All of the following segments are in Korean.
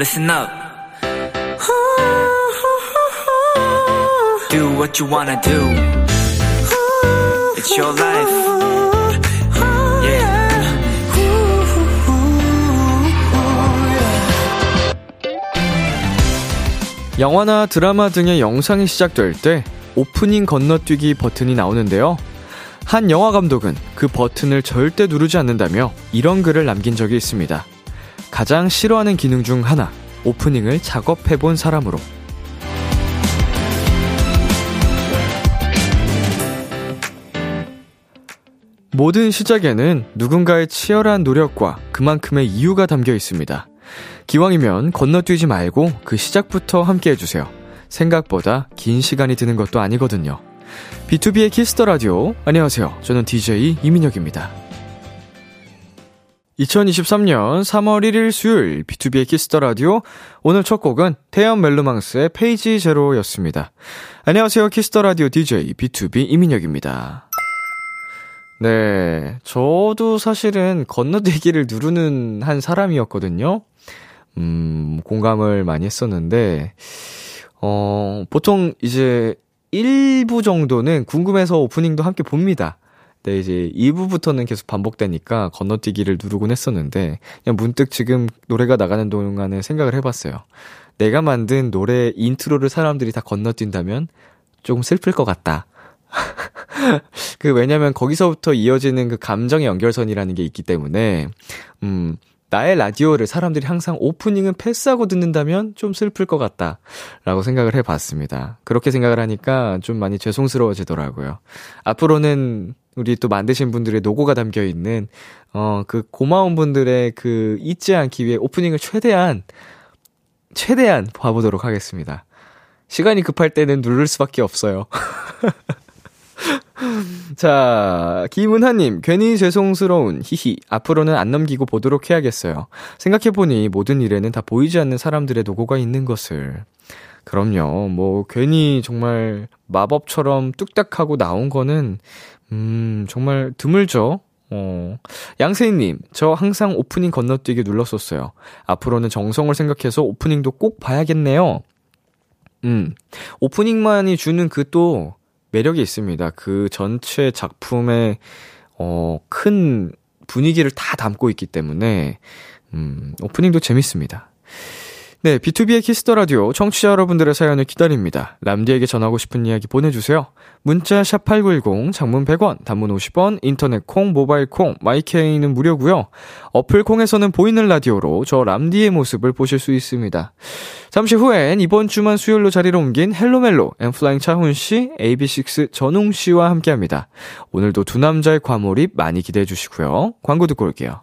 listen up. Do what you wanna do. It's your life. Yeah. 영화나 드라마 등의 영상이 시작될 때 오프닝 건너뛰기 버튼이 나오는데요. 한 영화 감독은 그 버튼을 절대 누르지 않는다며 이런 글을 남긴 적이 있습니다. 가장 싫어하는 기능 중 하나, 오프닝을 작업해본 사람으로. 모든 시작에는 누군가의 치열한 노력과 그만큼의 이유가 담겨 있습니다. 기왕이면 건너뛰지 말고 그 시작부터 함께 해주세요. 생각보다 긴 시간이 드는 것도 아니거든요. B2B의 키스터 라디오. 안녕하세요. 저는 DJ 이민혁입니다. 2023년 3월 1일 수요일 B2B의 키스터 라디오. 오늘 첫 곡은 태연 멜로망스의 Page Zero였습니다. 안녕하세요. 키스터 라디오 DJ B2B 이민혁입니다. 네. 저도 사실은 건너뛰기를 누르는 한 사람이었거든요. 음, 공감을 많이 했었는데, 어, 보통 이제 1부 정도는 궁금해서 오프닝도 함께 봅니다. 네, 이제 2부부터는 계속 반복되니까 건너뛰기를 누르곤 했었는데, 그냥 문득 지금 노래가 나가는 동안에 생각을 해봤어요. 내가 만든 노래 intro를 사람들이 다 건너뛴다면 조금 슬플 것 같다. 그, 왜냐면 거기서부터 이어지는 그 감정의 연결선이라는 게 있기 때문에, 음, 나의 라디오를 사람들이 항상 오프닝은 패스하고 듣는다면 좀 슬플 것 같다. 라고 생각을 해 봤습니다. 그렇게 생각을 하니까 좀 많이 죄송스러워지더라고요. 앞으로는 우리 또 만드신 분들의 노고가 담겨 있는, 어, 그 고마운 분들의 그 잊지 않기 위해 오프닝을 최대한, 최대한 봐보도록 하겠습니다. 시간이 급할 때는 누를 수밖에 없어요. 자, 김은하님, 괜히 죄송스러운, 히히. 앞으로는 안 넘기고 보도록 해야겠어요. 생각해보니 모든 일에는 다 보이지 않는 사람들의 노고가 있는 것을. 그럼요. 뭐, 괜히 정말 마법처럼 뚝딱하고 나온 거는, 음, 정말 드물죠? 어, 양세희님, 저 항상 오프닝 건너뛰기 눌렀었어요. 앞으로는 정성을 생각해서 오프닝도 꼭 봐야겠네요. 음, 오프닝만이 주는 그 또, 매력이 있습니다. 그 전체 작품의 어, 큰 분위기를 다 담고 있기 때문에 음, 오프닝도 재밌습니다. 네, B2B의 키스터 라디오 청취자 여러분들의 사연을 기다립니다. 람디에게 전하고 싶은 이야기 보내주세요. 문자 샵 #8910 장문 100원, 단문 50원, 인터넷 콩, 모바일 콩, my K는 무료고요. 어플 콩에서는 보이는 라디오로 저 람디의 모습을 보실 수 있습니다. 잠시 후엔 이번 주만 수요일로 자리를 옮긴 Hello 멜로 N.Flying 차훈 씨, AB6IX 전웅 씨와 함께합니다. 오늘도 두 남자의 과몰입 많이 기대해 주시고요. 광고 듣고 올게요.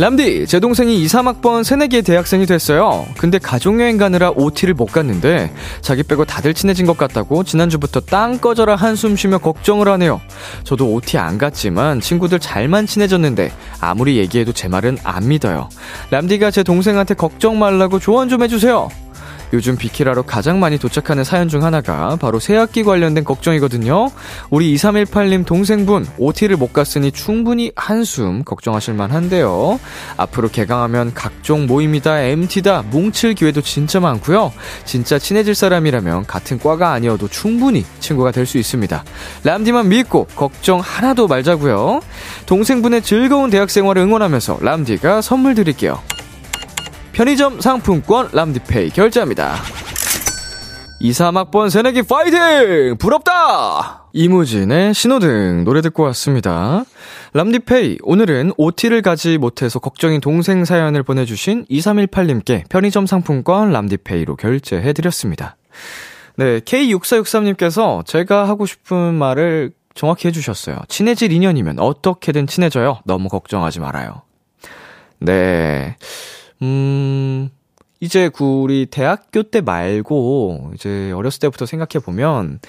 람디, 제 동생이 23학번 새내기 대학생이 됐어요. 근데 가족여행 가느라 OT를 못 갔는데, 자기 빼고 다들 친해진 것 같다고 지난주부터 땅 꺼져라 한숨 쉬며 걱정을 하네요. 저도 OT 안 갔지만 친구들 잘만 친해졌는데, 아무리 얘기해도 제 말은 안 믿어요. 람디가 제 동생한테 걱정 말라고 조언 좀 해주세요. 요즘 비키라로 가장 많이 도착하는 사연 중 하나가 바로 새학기 관련된 걱정이거든요. 우리 2318님 동생분 OT를 못 갔으니 충분히 한숨 걱정하실 만한데요. 앞으로 개강하면 각종 모임이다, MT다, 뭉칠 기회도 진짜 많고요. 진짜 친해질 사람이라면 같은 과가 아니어도 충분히 친구가 될 수 있습니다. 람디만 믿고 걱정 하나도 말자고요. 동생분의 즐거운 대학 생활을 응원하면서 람디가 선물 드릴게요. 편의점 상품권 람디페이 결제합니다. 2, 3학번 새내기 파이팅! 부럽다! 이무진의 신호등 노래 듣고 왔습니다. 람디페이, 오늘은 OT를 가지 못해서 걱정인 동생 사연을 보내주신 2318님께 편의점 상품권 람디페이로 결제해드렸습니다. 네, K6463님께서 제가 하고 싶은 말을 정확히 해주셨어요. 친해질 인연이면 어떻게든 친해져요. 너무 걱정하지 말아요. 네. 음, 이제 우리 대학교 때 말고, 이제 어렸을 때부터 생각해 보면,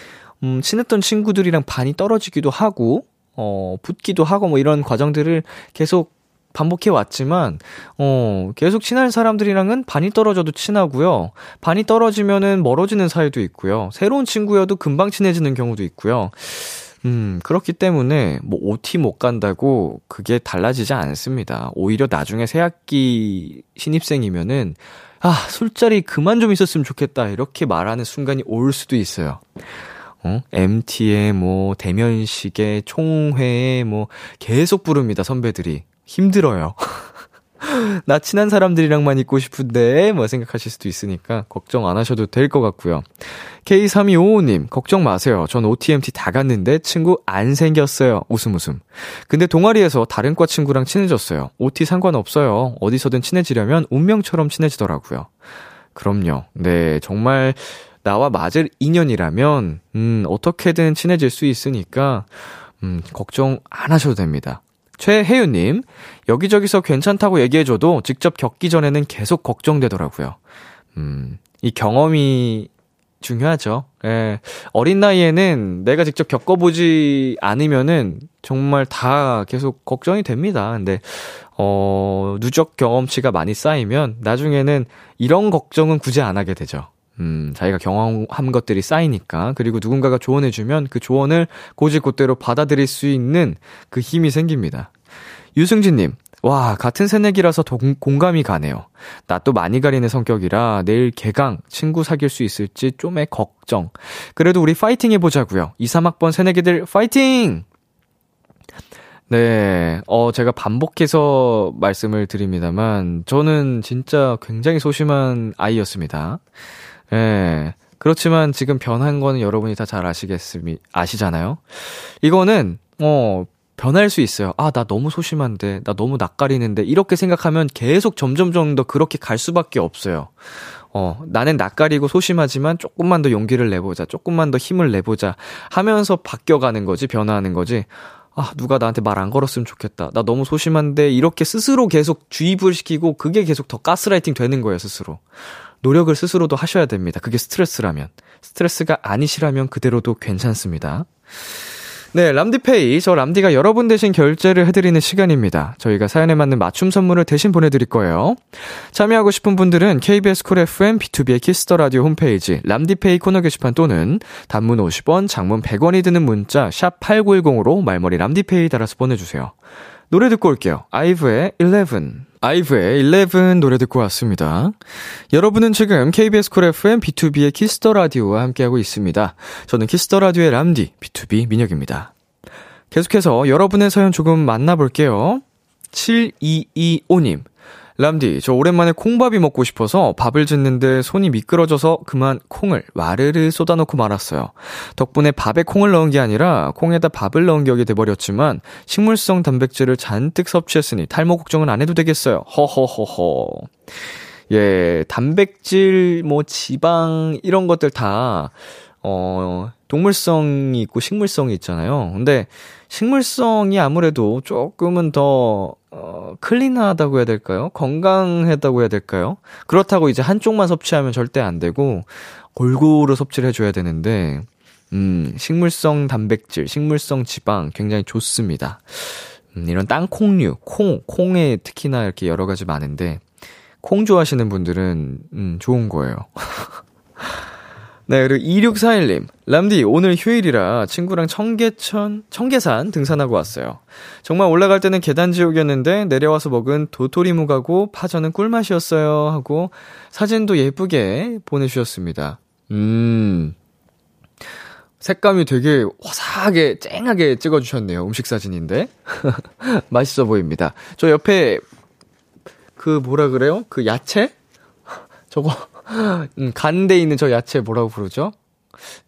음, 친했던 친구들이랑 반이 떨어지기도 하고, 어, 붙기도 하고 뭐 이런 과정들을 계속 반복해 왔지만, 어, 계속 친한 사람들이랑은 반이 떨어져도 친하고요. 반이 떨어지면은 멀어지는 사이도 있고요. 새로운 친구여도 금방 친해지는 경우도 있고요. 음, 그렇기 때문에 뭐 OT 못 간다고 그게 달라지지 않습니다. 오히려 나중에 새학기 신입생이면은 아, 술자리 그만 좀 있었으면 좋겠다. 이렇게 말하는 순간이 올 수도 있어요. 어? MT에 뭐 대면식에 총회에 뭐 계속 부릅니다, 선배들이. 힘들어요. 나 친한 사람들이랑만 있고 싶은데, 뭐 생각하실 수도 있으니까, 걱정 안 하셔도 될 것 같고요. K3255님, 걱정 마세요. 전 OTMT 다 갔는데, 친구 안 생겼어요. 웃음 웃음. 근데 동아리에서 다른 과 친구랑 친해졌어요. OT 상관없어요. 어디서든 친해지려면 운명처럼 친해지더라고요. 그럼요. 네, 정말, 나와 맞을 인연이라면, 음, 어떻게든 친해질 수 있으니까, 음, 걱정 안 하셔도 됩니다. 최혜윤님, 여기저기서 괜찮다고 얘기해줘도 직접 겪기 전에는 계속 걱정되더라고요. 음, 이 경험이 중요하죠. 예. 어린 나이에는 내가 직접 겪어보지 않으면은 정말 다 계속 걱정이 됩니다. 근데, 어, 누적 경험치가 많이 쌓이면 나중에는 이런 걱정은 굳이 안 하게 되죠. 음, 자기가 경험한 것들이 쌓이니까. 그리고 누군가가 조언해주면 그 조언을 고지곧대로 받아들일 수 있는 그 힘이 생깁니다. 유승진님, 와, 같은 새내기라서 동, 공감이 가네요. 나 또 많이 가리는 성격이라 내일 개강, 친구 사귈 수 있을지 좀의 걱정. 그래도 우리 파이팅 해보자고요 2, 3학번 새내기들 파이팅! 네, 어, 제가 반복해서 말씀을 드립니다만, 저는 진짜 굉장히 소심한 아이였습니다. 예. 그렇지만 지금 변한 거는 여러분이 다 잘 아시겠습니, 아시잖아요? 이거는, 어, 변할 수 있어요. 아, 나 너무 소심한데, 나 너무 낯가리는데, 이렇게 생각하면 계속 점점점 더 그렇게 갈 수밖에 없어요. 어, 나는 낯가리고 소심하지만 조금만 더 용기를 내보자, 조금만 더 힘을 내보자 하면서 바뀌어가는 거지, 변화하는 거지. 아, 누가 나한테 말 안 걸었으면 좋겠다. 나 너무 소심한데, 이렇게 스스로 계속 주입을 시키고, 그게 계속 더 가스라이팅 되는 거예요, 스스로. 노력을 스스로도 하셔야 됩니다. 그게 스트레스라면. 스트레스가 아니시라면 그대로도 괜찮습니다. 네, 람디페이. 저 람디가 여러분 대신 결제를 해드리는 시간입니다. 저희가 사연에 맞는 맞춤 선물을 대신 보내드릴 거예요. 참여하고 싶은 분들은 KBS 쿨 FM B2B의 키스터 라디오 홈페이지 람디페이 코너 게시판 또는 단문 50원, 장문 100원이 드는 문자 샵 8910으로 말머리 람디페이 달아서 보내주세요. 노래 듣고 올게요. 아이브의 11. IVE의 ELEVEN 노래 듣고 왔습니다. 여러분은 지금 KBS 쿨 FM B2B의 키스터 라디오와 함께하고 있습니다. 저는 Kiss the Radio의 람디 BTOB 민혁입니다. 계속해서 여러분의 사연 조금 만나볼게요. 7225님. 람디, 저 오랜만에 콩밥이 먹고 싶어서 밥을 짓는데 손이 미끄러져서 그만 콩을 와르르 쏟아놓고 말았어요. 덕분에 밥에 콩을 넣은 게 아니라 콩에다 밥을 넣은 격이 돼버렸지만 식물성 단백질을 잔뜩 섭취했으니 탈모 걱정은 안 해도 되겠어요. 허허허허. 예, 단백질, 뭐 지방 이런 것들 다 어, 동물성이 있고 식물성이 있잖아요. 근데 식물성이 아무래도 조금은 더, 어, 클린하다고 해야 될까요? 건강하다고 해야 될까요? 그렇다고 이제 한쪽만 섭취하면 절대 안 되고, 골고루 섭취를 해줘야 되는데, 음, 식물성 단백질, 식물성 지방 굉장히 좋습니다. 음, 이런 땅콩류, 콩, 콩에 특히나 이렇게 여러 가지 많은데, 콩 좋아하시는 분들은, 음, 좋은 거예요. 네, 그리고 2641님. 람디, 오늘 휴일이라 친구랑 청계천, 청계산 등산하고 왔어요. 정말 올라갈 때는 계단 지옥이었는데 내려와서 먹은 도토리묵하고 파전은 꿀맛이었어요. 하고 사진도 예쁘게 보내주셨습니다. 음. 색감이 되게 화사하게, 쨍하게 찍어주셨네요. 음식 사진인데. 맛있어 보입니다. 저 옆에 그 뭐라 그래요? 그 야채? 저거, 음, 간데 있는 저 야채 뭐라고 부르죠?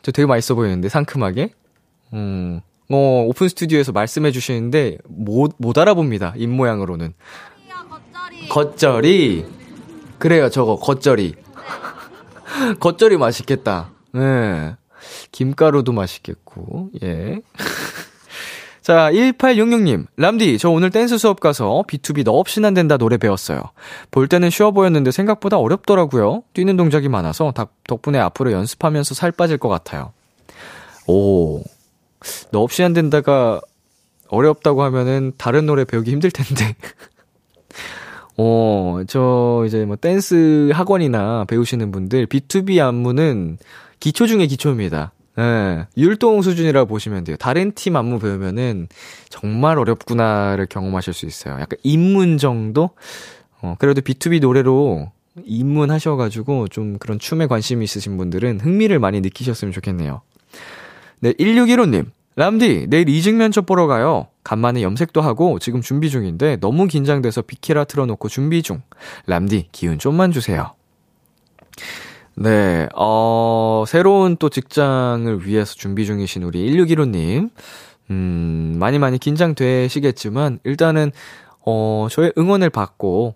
저 되게 맛있어 보이는데, 상큼하게. 음, 어, 오픈 스튜디오에서 말씀해 주시는데, 못, 못 알아봅니다. 입모양으로는. 겉절이. 그래요, 저거, 겉절이. 겉절이 맛있겠다. 네. 김가루도 맛있겠고, 예. 자, 1866님. 람디, 저 오늘 댄스 수업 가서 B2B 너 없인 안 된다 노래 배웠어요. 볼 때는 쉬워 보였는데 생각보다 어렵더라고요. 뛰는 동작이 많아서 덕분에 앞으로 연습하면서 살 빠질 것 같아요. 오. 너 없이 안 된다가 어렵다고 하면은 다른 노래 배우기 힘들 텐데. 어, 저 이제 뭐 댄스 학원이나 배우시는 분들 B2B 안무는 기초 중에 기초입니다. 예, 율동 수준이라고 보시면 돼요. 다른 팀 안무 배우면은 정말 어렵구나를 경험하실 수 있어요. 약간 입문 정도? 어, 그래도 B2B 노래로 입문하셔가지고 좀 그런 춤에 관심이 있으신 분들은 흥미를 많이 느끼셨으면 좋겠네요. 네, 1615님. 람디, 내일 이직 면 접 보러 가요. 간만에 염색도 하고 지금 준비 중인데 너무 긴장돼서 비키라 틀어놓고 준비 중. 람디, 기운 좀만 주세요. 네, 어, 새로운 또 직장을 위해서 준비 중이신 우리 1615님. 음, 많이 많이 긴장되시겠지만, 일단은, 어, 저의 응원을 받고,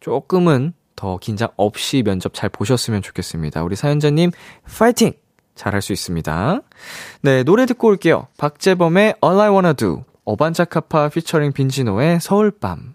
조금은 더 긴장 없이 면접 잘 보셨으면 좋겠습니다. 우리 사연자님, 파이팅! 잘할 수 있습니다. 네, 노래 듣고 올게요. 박재범의 All I Wanna Do, 어반자카파 피처링 빈지노의 서울밤.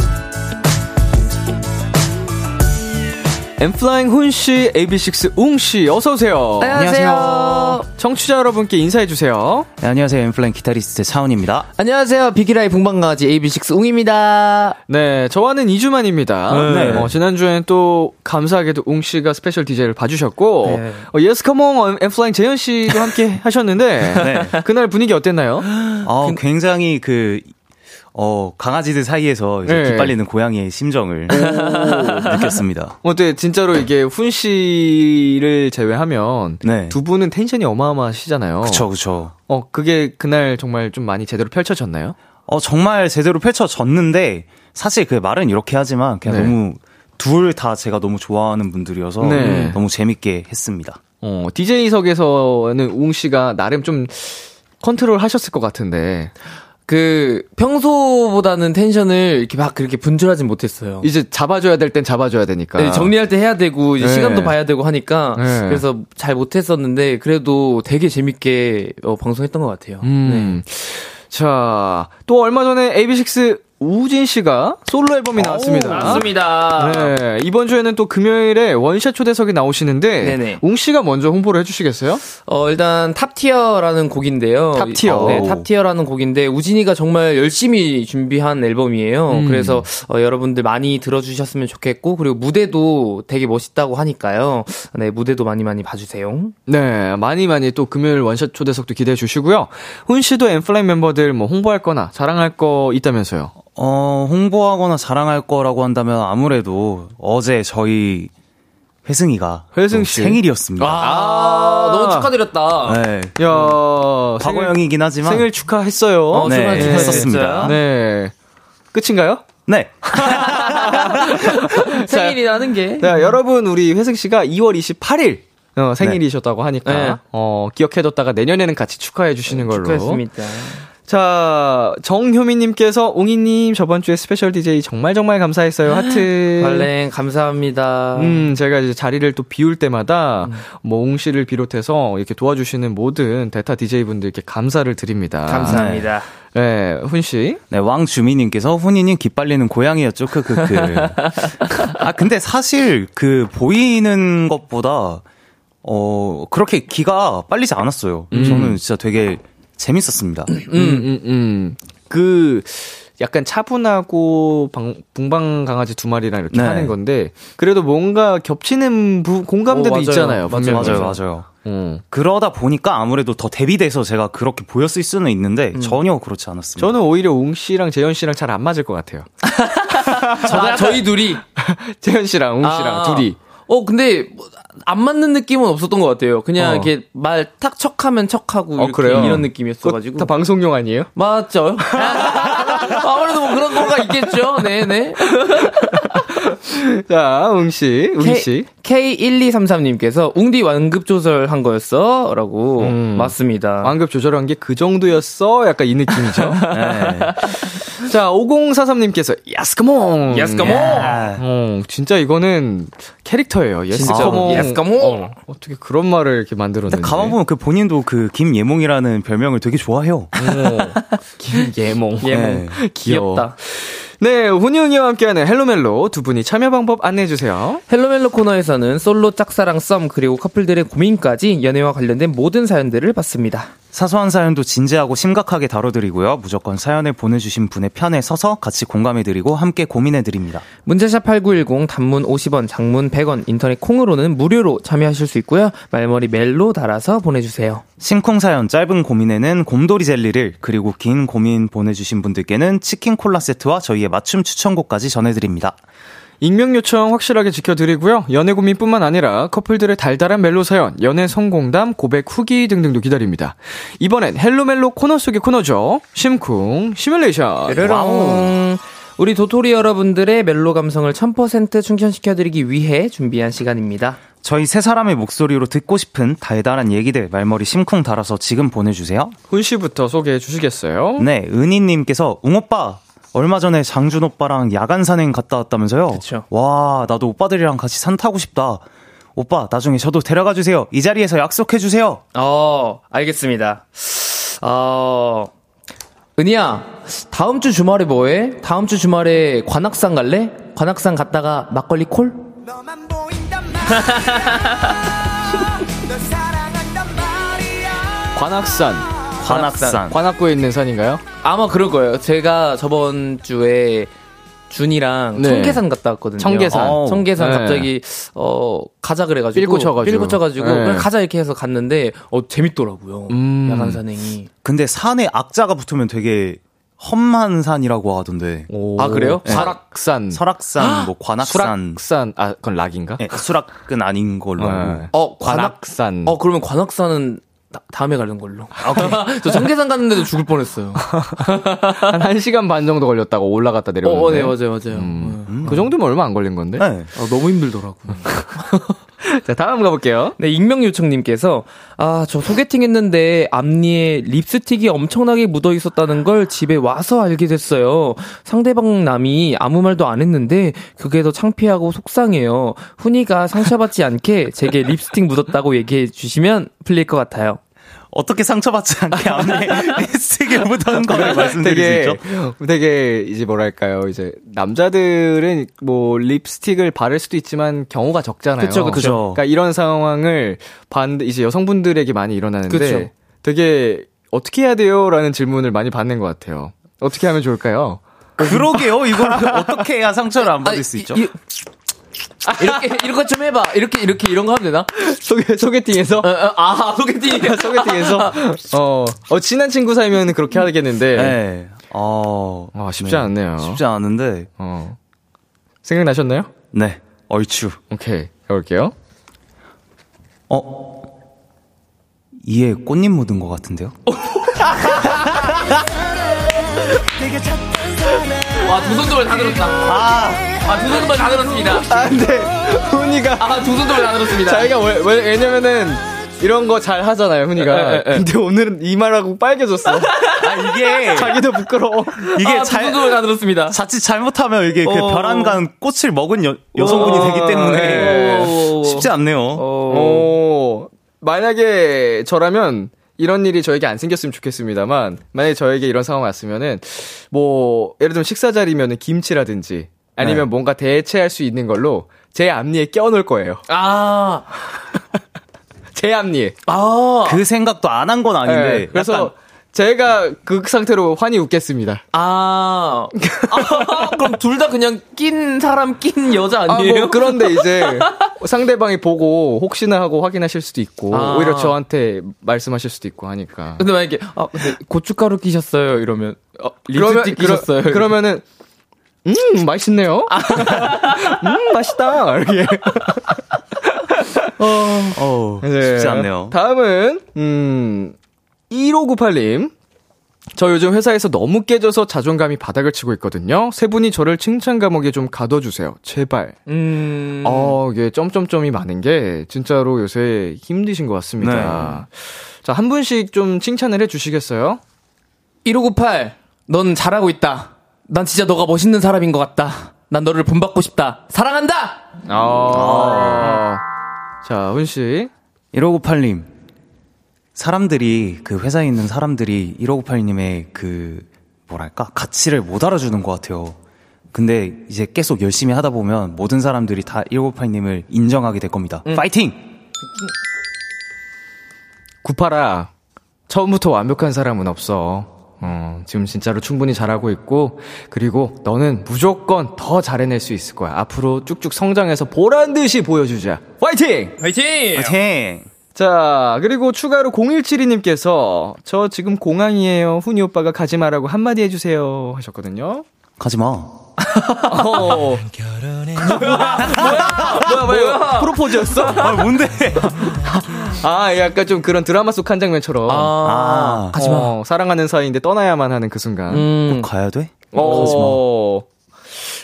N.Flying 훈씨, AB6IX 웅씨, 어서오세요. 안녕하세요. 청취자 여러분께 인사해주세요. 네, 안녕하세요. N.Flying 기타리스트 차훈입니다. 안녕하세요. 비키라의 봉방가지 AB6IX 웅입니다. 네, 저와는 2주 만입니다. 네. 어, 지난주엔 또 감사하게도 웅씨가 스페셜 DJ를 봐주셨고, 네. 어, yes come on N.Flying 재현씨도 함께 하셨는데, 네. 그날 분위기 어땠나요? 어, 굉장히 그, 어, 강아지들 사이에서 이제 네. 기빨리는 고양이의 심정을 느꼈습니다. 어때 진짜로 이게 훈 씨를 제외하면 네. 두 분은 텐션이 어마어마하시잖아요. 그쵸, 그쵸. 어, 그게 그날 정말 좀 많이 제대로 펼쳐졌나요? 어, 정말 제대로 펼쳐졌는데 사실 그 말은 이렇게 하지만 그냥 네. 너무 둘 다 제가 너무 좋아하는 분들이어서 네. 너무 재밌게 했습니다. 어, DJ석에서는 웅 씨가 나름 좀 컨트롤 하셨을 것 같은데. 그 평소보다는 텐션을 이렇게 막 그렇게 분출하진 못했어요. 이제 잡아줘야 될 땐 잡아줘야 되니까. 네, 정리할 때 해야 되고 이제 네. 시간도 봐야 되고 하니까 네. 그래서 잘 못했었는데 그래도 되게 재밌게 어, 방송했던 것 같아요. 음. 네. 자, 또 얼마 전에 AB6IX 우진 씨가 솔로 앨범이 나왔습니다. 오, 맞습니다. 네, 이번 주에는 또 금요일에 one shot 초대석이 나오시는데 네네. 웅 씨가 먼저 홍보를 해 주시겠어요? 어 일단 Top Tier라는 곡인데요. Top Tier. 네, Top Tier라는 곡인데 우진이가 정말 열심히 준비한 앨범이에요. 음. 그래서 어, 여러분들 많이 들어 주셨으면 좋겠고 그리고 무대도 되게 멋있다고 하니까요. 네, 무대도 많이 많이 봐 주세요. 네, 많이 많이 또 금요일 원샷 초대석도 기대해 주시고요. 훈 씨도 엠플라잉 멤버들 뭐 홍보할 거나 자랑할 거 있다면서요? 어, 홍보하거나 자랑할 거라고 한다면 아무래도 어제 저희 회승이가 회승 씨 생일이었습니다. 아, 아, 너무 축하드렸다. 네. 야, 과거형이긴 하지만 생일 축하했어요. 어, 네, 축하했었습니다. 네. 끝인가요? 네. 생일이라는 게. 자, 여러분 우리 회승 씨가 2월 28일 어, 생일이셨다고 하니까 네. 어, 기억해뒀다가 내년에는 같이 축하해 주시는 걸로. 축하했습니다. 자, 정효미님께서 웅이님 저번 주에 special DJ 정말 정말 감사했어요. 하트. 발랭 감사합니다. 음, 제가 이제 자리를 또 비울 때마다 음. 뭐 웅 씨를 비롯해서 이렇게 도와주시는 모든 대타 DJ 분들께 감사를 드립니다. 감사합니다. 네, 훈 씨. 네, 왕주미님께서 훈이님 기빨리는 고양이였죠. 크크크. 아, 근데 사실 그 보이는 것보다 어 그렇게 기가 빨리지 않았어요. 음. 저는 진짜 되게 재밌었습니다. 음, 음, 음. 그, 약간 차분하고 방, 붕방 강아지 두 마리랑 이렇게 네. 하는 건데 그래도 뭔가 겹치는 부, 공감대도 어, 맞아요. 있잖아요. 맞아요. 맞아요, 맞아요. 어. 그러다 보니까 아무래도 더 대비돼서 제가 그렇게 보였을 수는 있는데 전혀 그렇지 않았습니다. 저는 오히려 웅 씨랑 재현 씨랑 잘 안 맞을 것 같아요. 아, 저희 둘이. 재현 씨랑 웅 씨랑 아. 둘이. 어, 근데 뭐안 맞는 느낌은 없었던 것 같아요. 그냥 어. 이렇게 말 탁 척하면 척하고 어? 이런 느낌이었어가지고. 다 방송용 아니에요? 맞죠? 아무래도 뭐 그런 거가 있겠죠. 네네. 자, 웅 씨, 웅 씨. K1233님께서 웅디 완급 조절한 거였어? 라고. 음. 맞습니다. 완급 조절한 게 그 정도였어? 약간 이 느낌이죠. 네. 자, 5043님께서, yes come on! yes come on! 아, 어, 진짜 이거는 캐릭터예요. yes come on. yes come on! 어, 어떻게 그런 말을 이렇게 만들었는지. 가만 보면 그 본인도 그 김예몽이라는 별명을 되게 좋아해요. 김예몽. 예몽. 네. 귀엽다. 네, 훈이 웅이와 함께하는 Hello 멜로 두 분이 참여 방법 안내해주세요. Hello 멜로 코너에서는 솔로 짝사랑 썸 그리고 커플들의 고민까지 연애와 관련된 모든 사연들을 받습니다. 사소한 사연도 진지하고 심각하게 다뤄드리고요. 무조건 사연을 보내주신 분의 편에 서서 같이 공감해드리고 함께 고민해드립니다. 문자샵 8910 단문 50원, 장문 100원, 인터넷 콩으로는 무료로 참여하실 수 있고요. 말머리 멜로 달아서 보내주세요. 심쿵 사연 짧은 고민에는 곰돌이 젤리를 그리고 긴 고민 보내주신 분들께는 치킨 콜라 세트와 저희의 맞춤 추천곡까지 전해드립니다. 익명 요청 확실하게 지켜드리고요. 연애 고민뿐만 아니라 커플들의 달달한 멜로 사연, 연애 성공담, 고백 후기 등등도 기다립니다. 이번엔 Hello 멜로 코너 속의 코너죠. 심쿵 시뮬레이션. 르르렁. 우리 도토리 여러분들의 멜로 감성을 1000% 충전시켜드리기 위해 준비한 시간입니다. 저희 세 사람의 목소리로 듣고 싶은 달달한 얘기들 말머리 심쿵 달아서 지금 보내주세요. 훈 씨부터 소개해 주시겠어요? 네, 은희님께서 웅오빠 얼마 전에 장준 오빠랑 야간 산행 갔다 왔다면서요? 그쵸. 와, 나도 오빠들이랑 같이 산 타고 싶다. 오빠, 나중에 저도 데려가 주세요. 이 자리에서 약속해 주세요. 어, 알겠습니다. 어, 은희야, 다음 주 주말에 뭐해? 다음 주 주말에 관악산 갈래? 관악산 갔다가 막걸리 콜? 너만 보인단 말이야 널 사랑한단 말이야 관악산. 관악산. 관악구에 있는 산인가요? 아마 그럴 거예요. 제가 저번 주에 준이랑 네. 청계산 갔다 왔거든요. 청계산. 어, 청계산 네. 갑자기 어 가자 그래가지고 삘고 쳐가지고. 삘고 쳐가지고 네. 그냥 가자 이렇게 해서 갔는데 어 재밌더라고요. 음. 야간 산행이. 근데 산에 악자가 붙으면 되게 험한 산이라고 하던데. 오. 아, 그래요? 설악산. 설악산, 뭐 관악산. 수락산. 아, 그건 락인가? 네, 수락은 아닌 걸로. 네. 어 관악 관악산. 어 그러면 관악산은 다, 다음에 가는 걸로. 저 청계산 갔는데도 죽을 뻔했어요. 한 1시간 반 정도 걸렸다고 올라갔다 어, 내려오는데. 어, 네 맞아요 맞아요. 음. 그 정도면 얼마 안 걸린 건데? 네. 아, 너무 힘들더라고. 자, 다음 가볼게요. 네, 익명 요청님께서 아, 저 소개팅 했는데 앞니에 립스틱이 엄청나게 묻어 있었다는 걸 집에 와서 알게 됐어요. 상대방 남이 아무 말도 안 했는데 그게 더 창피하고 속상해요. 훈이가 상처받지 않게 제게 립스틱 묻었다고 얘기해 주시면 풀릴 것 같아요. 어떻게 상처받지 않게 앞에 립스틱을 묻은 거를 말씀드릴 수 되게, 있죠? 되게, 이제 뭐랄까요. 이제, 남자들은 뭐, 립스틱을 바를 수도 있지만 경우가 적잖아요. 그쵸, 그쵸. 그죠. 그러니까 이런 상황을 반대, 이제 여성분들에게 많이 일어나는데, 그쵸. 되게, 어떻게 해야 돼요? 라는 질문을 많이 받는 것 같아요. 어떻게 하면 좋을까요? 그러게요. 이걸 어떻게 해야 상처를 안 받을 아니, 수 있죠? 이, 이, 렇게 이렇게 좀 해봐. 이렇게 이렇게 이런 거 하면 되나? 소개, 소개팅에서? 어, 어, 아 소개팅. 소개팅에서? 어, 어, 친한 친구 사이면 그렇게 하겠는데, 네. 어, 아, 쉽지 네. 않네요. 쉽지 않은데, 어. 생각나셨나요? 네. 얼추. 오케이. 해볼게요. 어? 이에 꽃잎 묻은 것 같은데요? 아두 손톱을 다 들었다. 아 두 손톱을 다 들었습니다. 아, 근데, 훈이가, 아 두 손톱을 다 들었습니다. 자기가 왜, 왜, 왜 냐면은, 이런 거 잘 하잖아요, 훈이가. 에, 에, 에. 근데 오늘은 이 말하고 빨개졌어. 아, 이게, 자기도 부끄러워. 이게 아, 두 잘, 손톱을 다 들었습니다. 자칫 잘못하면 이게 그 어. 벼란간 꽃을 먹은 여, 여성분이 어, 되기 때문에 네. 쉽지 않네요. 오, 만약에 저라면, 이런 일이 저에게 안 생겼으면 좋겠습니다만, 만약에 저에게 이런 상황 왔으면은, 뭐, 예를 들면 식사 자리면은 김치라든지, 아니면 네. 뭔가 대체할 수 있는 걸로, 제 앞니에 껴놓을 거예요. 아, 제 앞니에. 아, 그 생각도 안 한 건 아닌데, 네, 그래서 약간 제가 그 상태로 환히 웃겠습니다. 아, 아 그럼 둘 다 그냥 낀 사람 낀 여자 아, 아니에요? 뭐 그런데 이제 상대방이 보고 혹시나 하고 확인하실 수도 있고 아. 오히려 저한테 말씀하실 수도 있고 하니까. 근데 만약에 아 근데 고춧가루 끼셨어요 이러면 어, 그러면 립스틱 끼셨어요. 그러, 면은 음 맛있네요. 음 맛있다 이렇게. 어, 네. 쉽지 않네요. 다음은 음 1598님. 저 요즘 회사에서 너무 깨져서 자존감이 바닥을 치고 있거든요. 세 분이 저를 칭찬 감옥에 좀 가둬주세요. 제발. 음. 어, 이게 점점점이 많은 게 진짜로 요새 힘드신 것 같습니다. 자, 한 분씩 좀 칭찬을 해 주시겠어요? 1598, 넌 잘하고 있다. 난 진짜 너가 멋있는 사람인 것 같다. 난 너를 본받고 싶다. 사랑한다! 아. 자, 훈 씨. 1598님. 사람들이, 그 회사에 있는 사람들이 1598님의 그, 뭐랄까, 가치를 못 알아주는 것 같아요. 근데 이제 계속 열심히 하다 보면 모든 사람들이 다 1598님을 인정하게 될 겁니다. 파이팅! 구파라. 처음부터 완벽한 사람은 없어. 어, 지금 진짜로 충분히 잘하고 있고, 그리고 너는 무조건 더 잘해낼 수 있을 거야. 앞으로 쭉쭉 성장해서 보란 듯이 보여주자. 화이팅! 화이팅! 파이팅! 자, 그리고 추가로 0172님께서 저 지금 공항이에요. 훈이 오빠가 가지 마라고 한마디 해주세요. 하셨거든요. 가지 마. 어. 뭐야, 뭐야, 프로포즈였어? 아, 뭔데? 아, 약간 좀 그런 드라마 속 한 장면처럼. 아, 아, 가지마. 어, 사랑하는 사이인데 떠나야만 하는 그 순간. 음. 가야 돼? 어.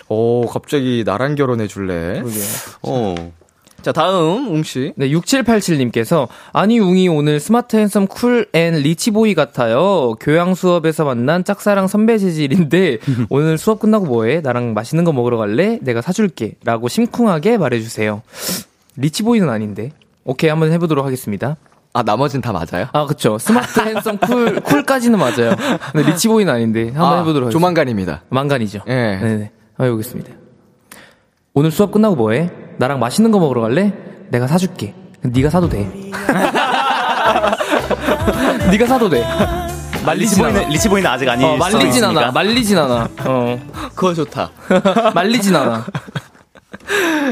오, 갑자기 나랑 결혼해 줄래? 어. 자, 다음, 웅씨. 네, 6787님께서, 아니, 웅이 오늘 smart handsome cool and rich boy 같아요. 교양 수업에서 만난 짝사랑 선배 재질인데, 오늘 수업 끝나고 뭐해? 나랑 맛있는 거 먹으러 갈래? 내가 사줄게. 라고 심쿵하게 말해주세요. rich boy는 아닌데. 오케이, 한번 해보도록 하겠습니다. 아, 나머진 다 맞아요? 아, 그쵸. smart handsome cool, cool까지는 맞아요. 근데 rich boy는 아닌데, 한번 아, 해보도록 하겠습니다. 조만간입니다. 망간이죠. 예. 네네. 아, 여기 있습니다. 오늘 수업 끝나고 뭐해? 나랑 맛있는 거 먹으러 갈래? 내가 사줄게. 네가 사도 돼. 네가 사도 돼. 말리진 않아. 리치보이는, 리치보이는 아직 아니 어, 말리진 않아. 말리진 않아. 어. 그거 좋다. 말리진 않아.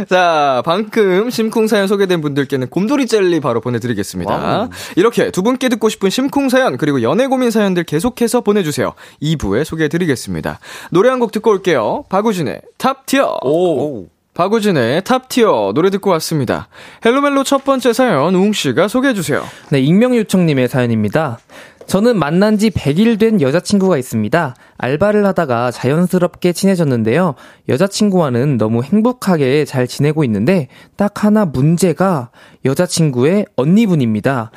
자, 방금 심쿵 사연 소개된 분들께는 곰돌이 젤리 바로 보내드리겠습니다. 와우. 이렇게 두 분께 듣고 싶은 심쿵 사연, 그리고 연애 고민 사연들 계속해서 보내주세요. 2부에 소개해드리겠습니다. 노래 한 곡 듣고 올게요. 박우진의 Top Tier. 오. 박우진의 Top Tier 노래 듣고 왔습니다. 헬로멜로 첫 번째 사연, 웅씨가 소개해주세요. 네, 익명 요청님의 사연입니다. 저는 만난 지 100일 된 여자친구가 있습니다. 알바를 하다가 자연스럽게 친해졌는데요. 여자친구와는 너무 행복하게 잘 지내고 있는데, 딱 하나 문제가 여자친구의 언니분입니다.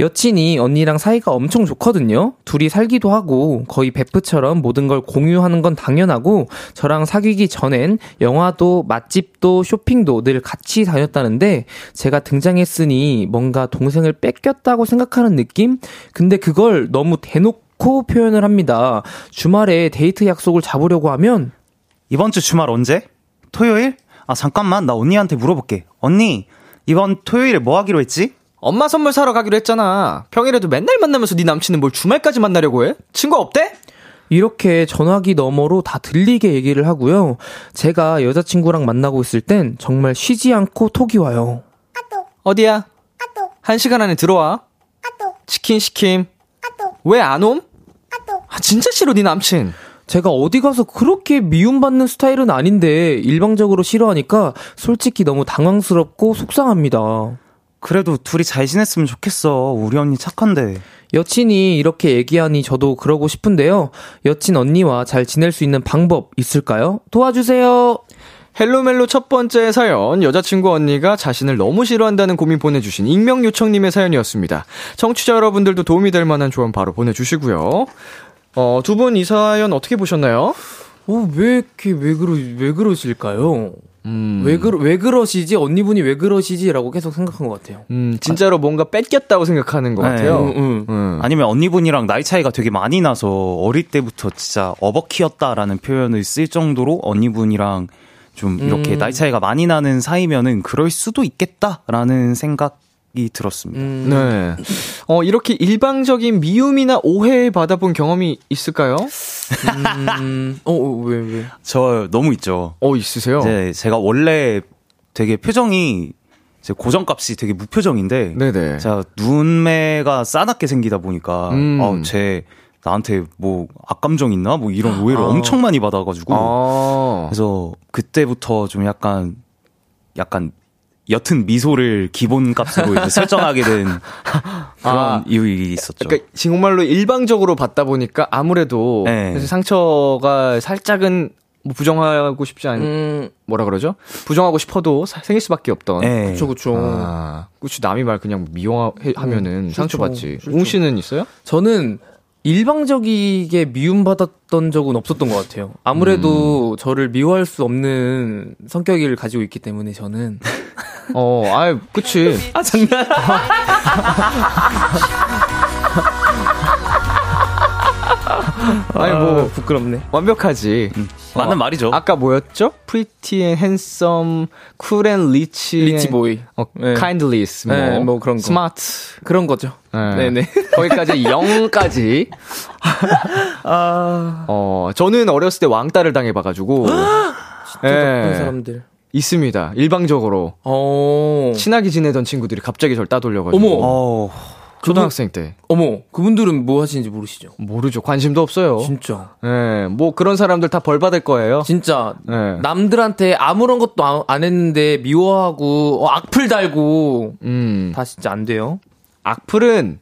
여친이 언니랑 사이가 엄청 좋거든요. 둘이 살기도 하고 거의 베프처럼 모든 걸 공유하는 건 당연하고 저랑 사귀기 전엔 영화도 맛집도 쇼핑도 늘 같이 다녔다는데 제가 등장했으니 뭔가 동생을 뺏겼다고 생각하는 느낌? 근데 그걸 너무 대놓고 표현을 합니다. 주말에 데이트 약속을 잡으려고 하면 이번 주 주말 언제? 토요일? 아, 잠깐만. 나 언니한테 물어볼게. 언니, 이번 토요일에 뭐 하기로 했지? 엄마 선물 사러 가기로 했잖아. 평일에도 맨날 만나면서 네 남친은 뭘 주말까지 만나려고 해? 친구 없대? 이렇게 전화기 너머로 다 들리게 얘기를 하고요. 제가 여자친구랑 만나고 있을 땐 정말 쉬지 않고 톡이 와요. 어디야? 한 시간 안에 들어와. 치킨 시킴. 왜 안 옴? 아, 진짜 싫어, 네 남친. 제가 어디 가서 그렇게 미움받는 스타일은 아닌데 일방적으로 싫어하니까 솔직히 너무 당황스럽고 속상합니다. 그래도 둘이 잘 지냈으면 좋겠어. 우리 언니 착한데. 여친이 이렇게 얘기하니 저도 그러고 싶은데요. 여친 언니와 잘 지낼 수 있는 방법 있을까요? 도와주세요. 헬로멜로 첫 번째 사연, 여자친구 언니가 자신을 너무 싫어한다는 고민 보내주신 익명 요청님의 사연이었습니다. 청취자 여러분들도 도움이 될 만한 조언 바로 보내주시고요. 어, 두 분 이 사연 어떻게 보셨나요? 어, 왜 이렇게 왜 그러 왜 그러실까요? 음, 왜 그러 왜 그러시지? 언니분이 왜 그러시지 라고 계속 생각한 것 같아요. 음, 진짜로 뭔가 뺏겼다고 생각하는 것 네. 같아요. 응, 응. 음. 아니면 언니분이랑 나이 차이가 되게 많이 나서 어릴 때부터 진짜 어버키였다라는 표현을 쓸 정도로 언니분이랑 좀 이렇게 음. 나이 차이가 많이 나는 사이면은 그럴 수도 있겠다라는 생각 이 들었습니다. 음. 네. 어, 이렇게 일방적인 미움이나 오해 받아본 경험이 있을까요? 음. 어, 어, 왜, 왜? 저 너무 있죠. 어, 있으세요? 이제 제가 원래 되게 표정이 제 고정값이 되게 무표정인데 네네. 제가 눈매가 싸납게 생기다 보니까 음. 어, 쟤 나한테 뭐 악감정 있나 뭐 이런 오해를 아. 엄청 많이 받아가지고 아. 그래서 그때부터 좀 약간 약간 옅은 미소를 기본값으로 이제 설정하게 된 그런 아. 이유가 있었죠. 그러니까 정말로 일방적으로 받다 보니까 아무래도 네. 사실 상처가 살짝은 뭐 부정하고 싶지 않 음, 뭐라 그러죠? 부정하고 싶어도 사- 생길 수밖에 없던. 네. 그쵸, 그쵸. 아, 그치 남이 말 그냥 미워하면은 상처받지. 그렇죠. 웅 씨는 있어요? 저는 일방적이게 미움받았던 적은 없었던 것 같아요. 아무래도 저를 미워할 수 없는 성격을 가지고 있기 때문에 저는. 어, 아이, 그치. 아, 장난. 아니, 뭐, 부끄럽네. 완벽하지. 맞는 말이죠. 아까 뭐였죠? Pretty and handsome, cool and rich. 리치 보이. 어, 네. kindless, 뭐, 네, 뭐 그런 거. smart. 그런 거죠. 네. 네네. 거기까지 0까지. 아. 어, 저는 어렸을 때 왕따를 당해봐가지고. 또 나쁜 사람들. 있습니다. 일방적으로. 어. 친하게 지내던 친구들이 갑자기 저를 따돌려가지고. 어머. 어, 초등학생 때. 어머, 그분들은 뭐 하시는지 모르시죠? 모르죠. 관심도 없어요. 진짜. 예, 뭐 그런 사람들 다 벌 받을 거예요. 진짜 네. 남들한테 아무런 것도 안- 안 했는데 미워하고 어, 악플 달고 음. 다 진짜 안 돼요. 악플은,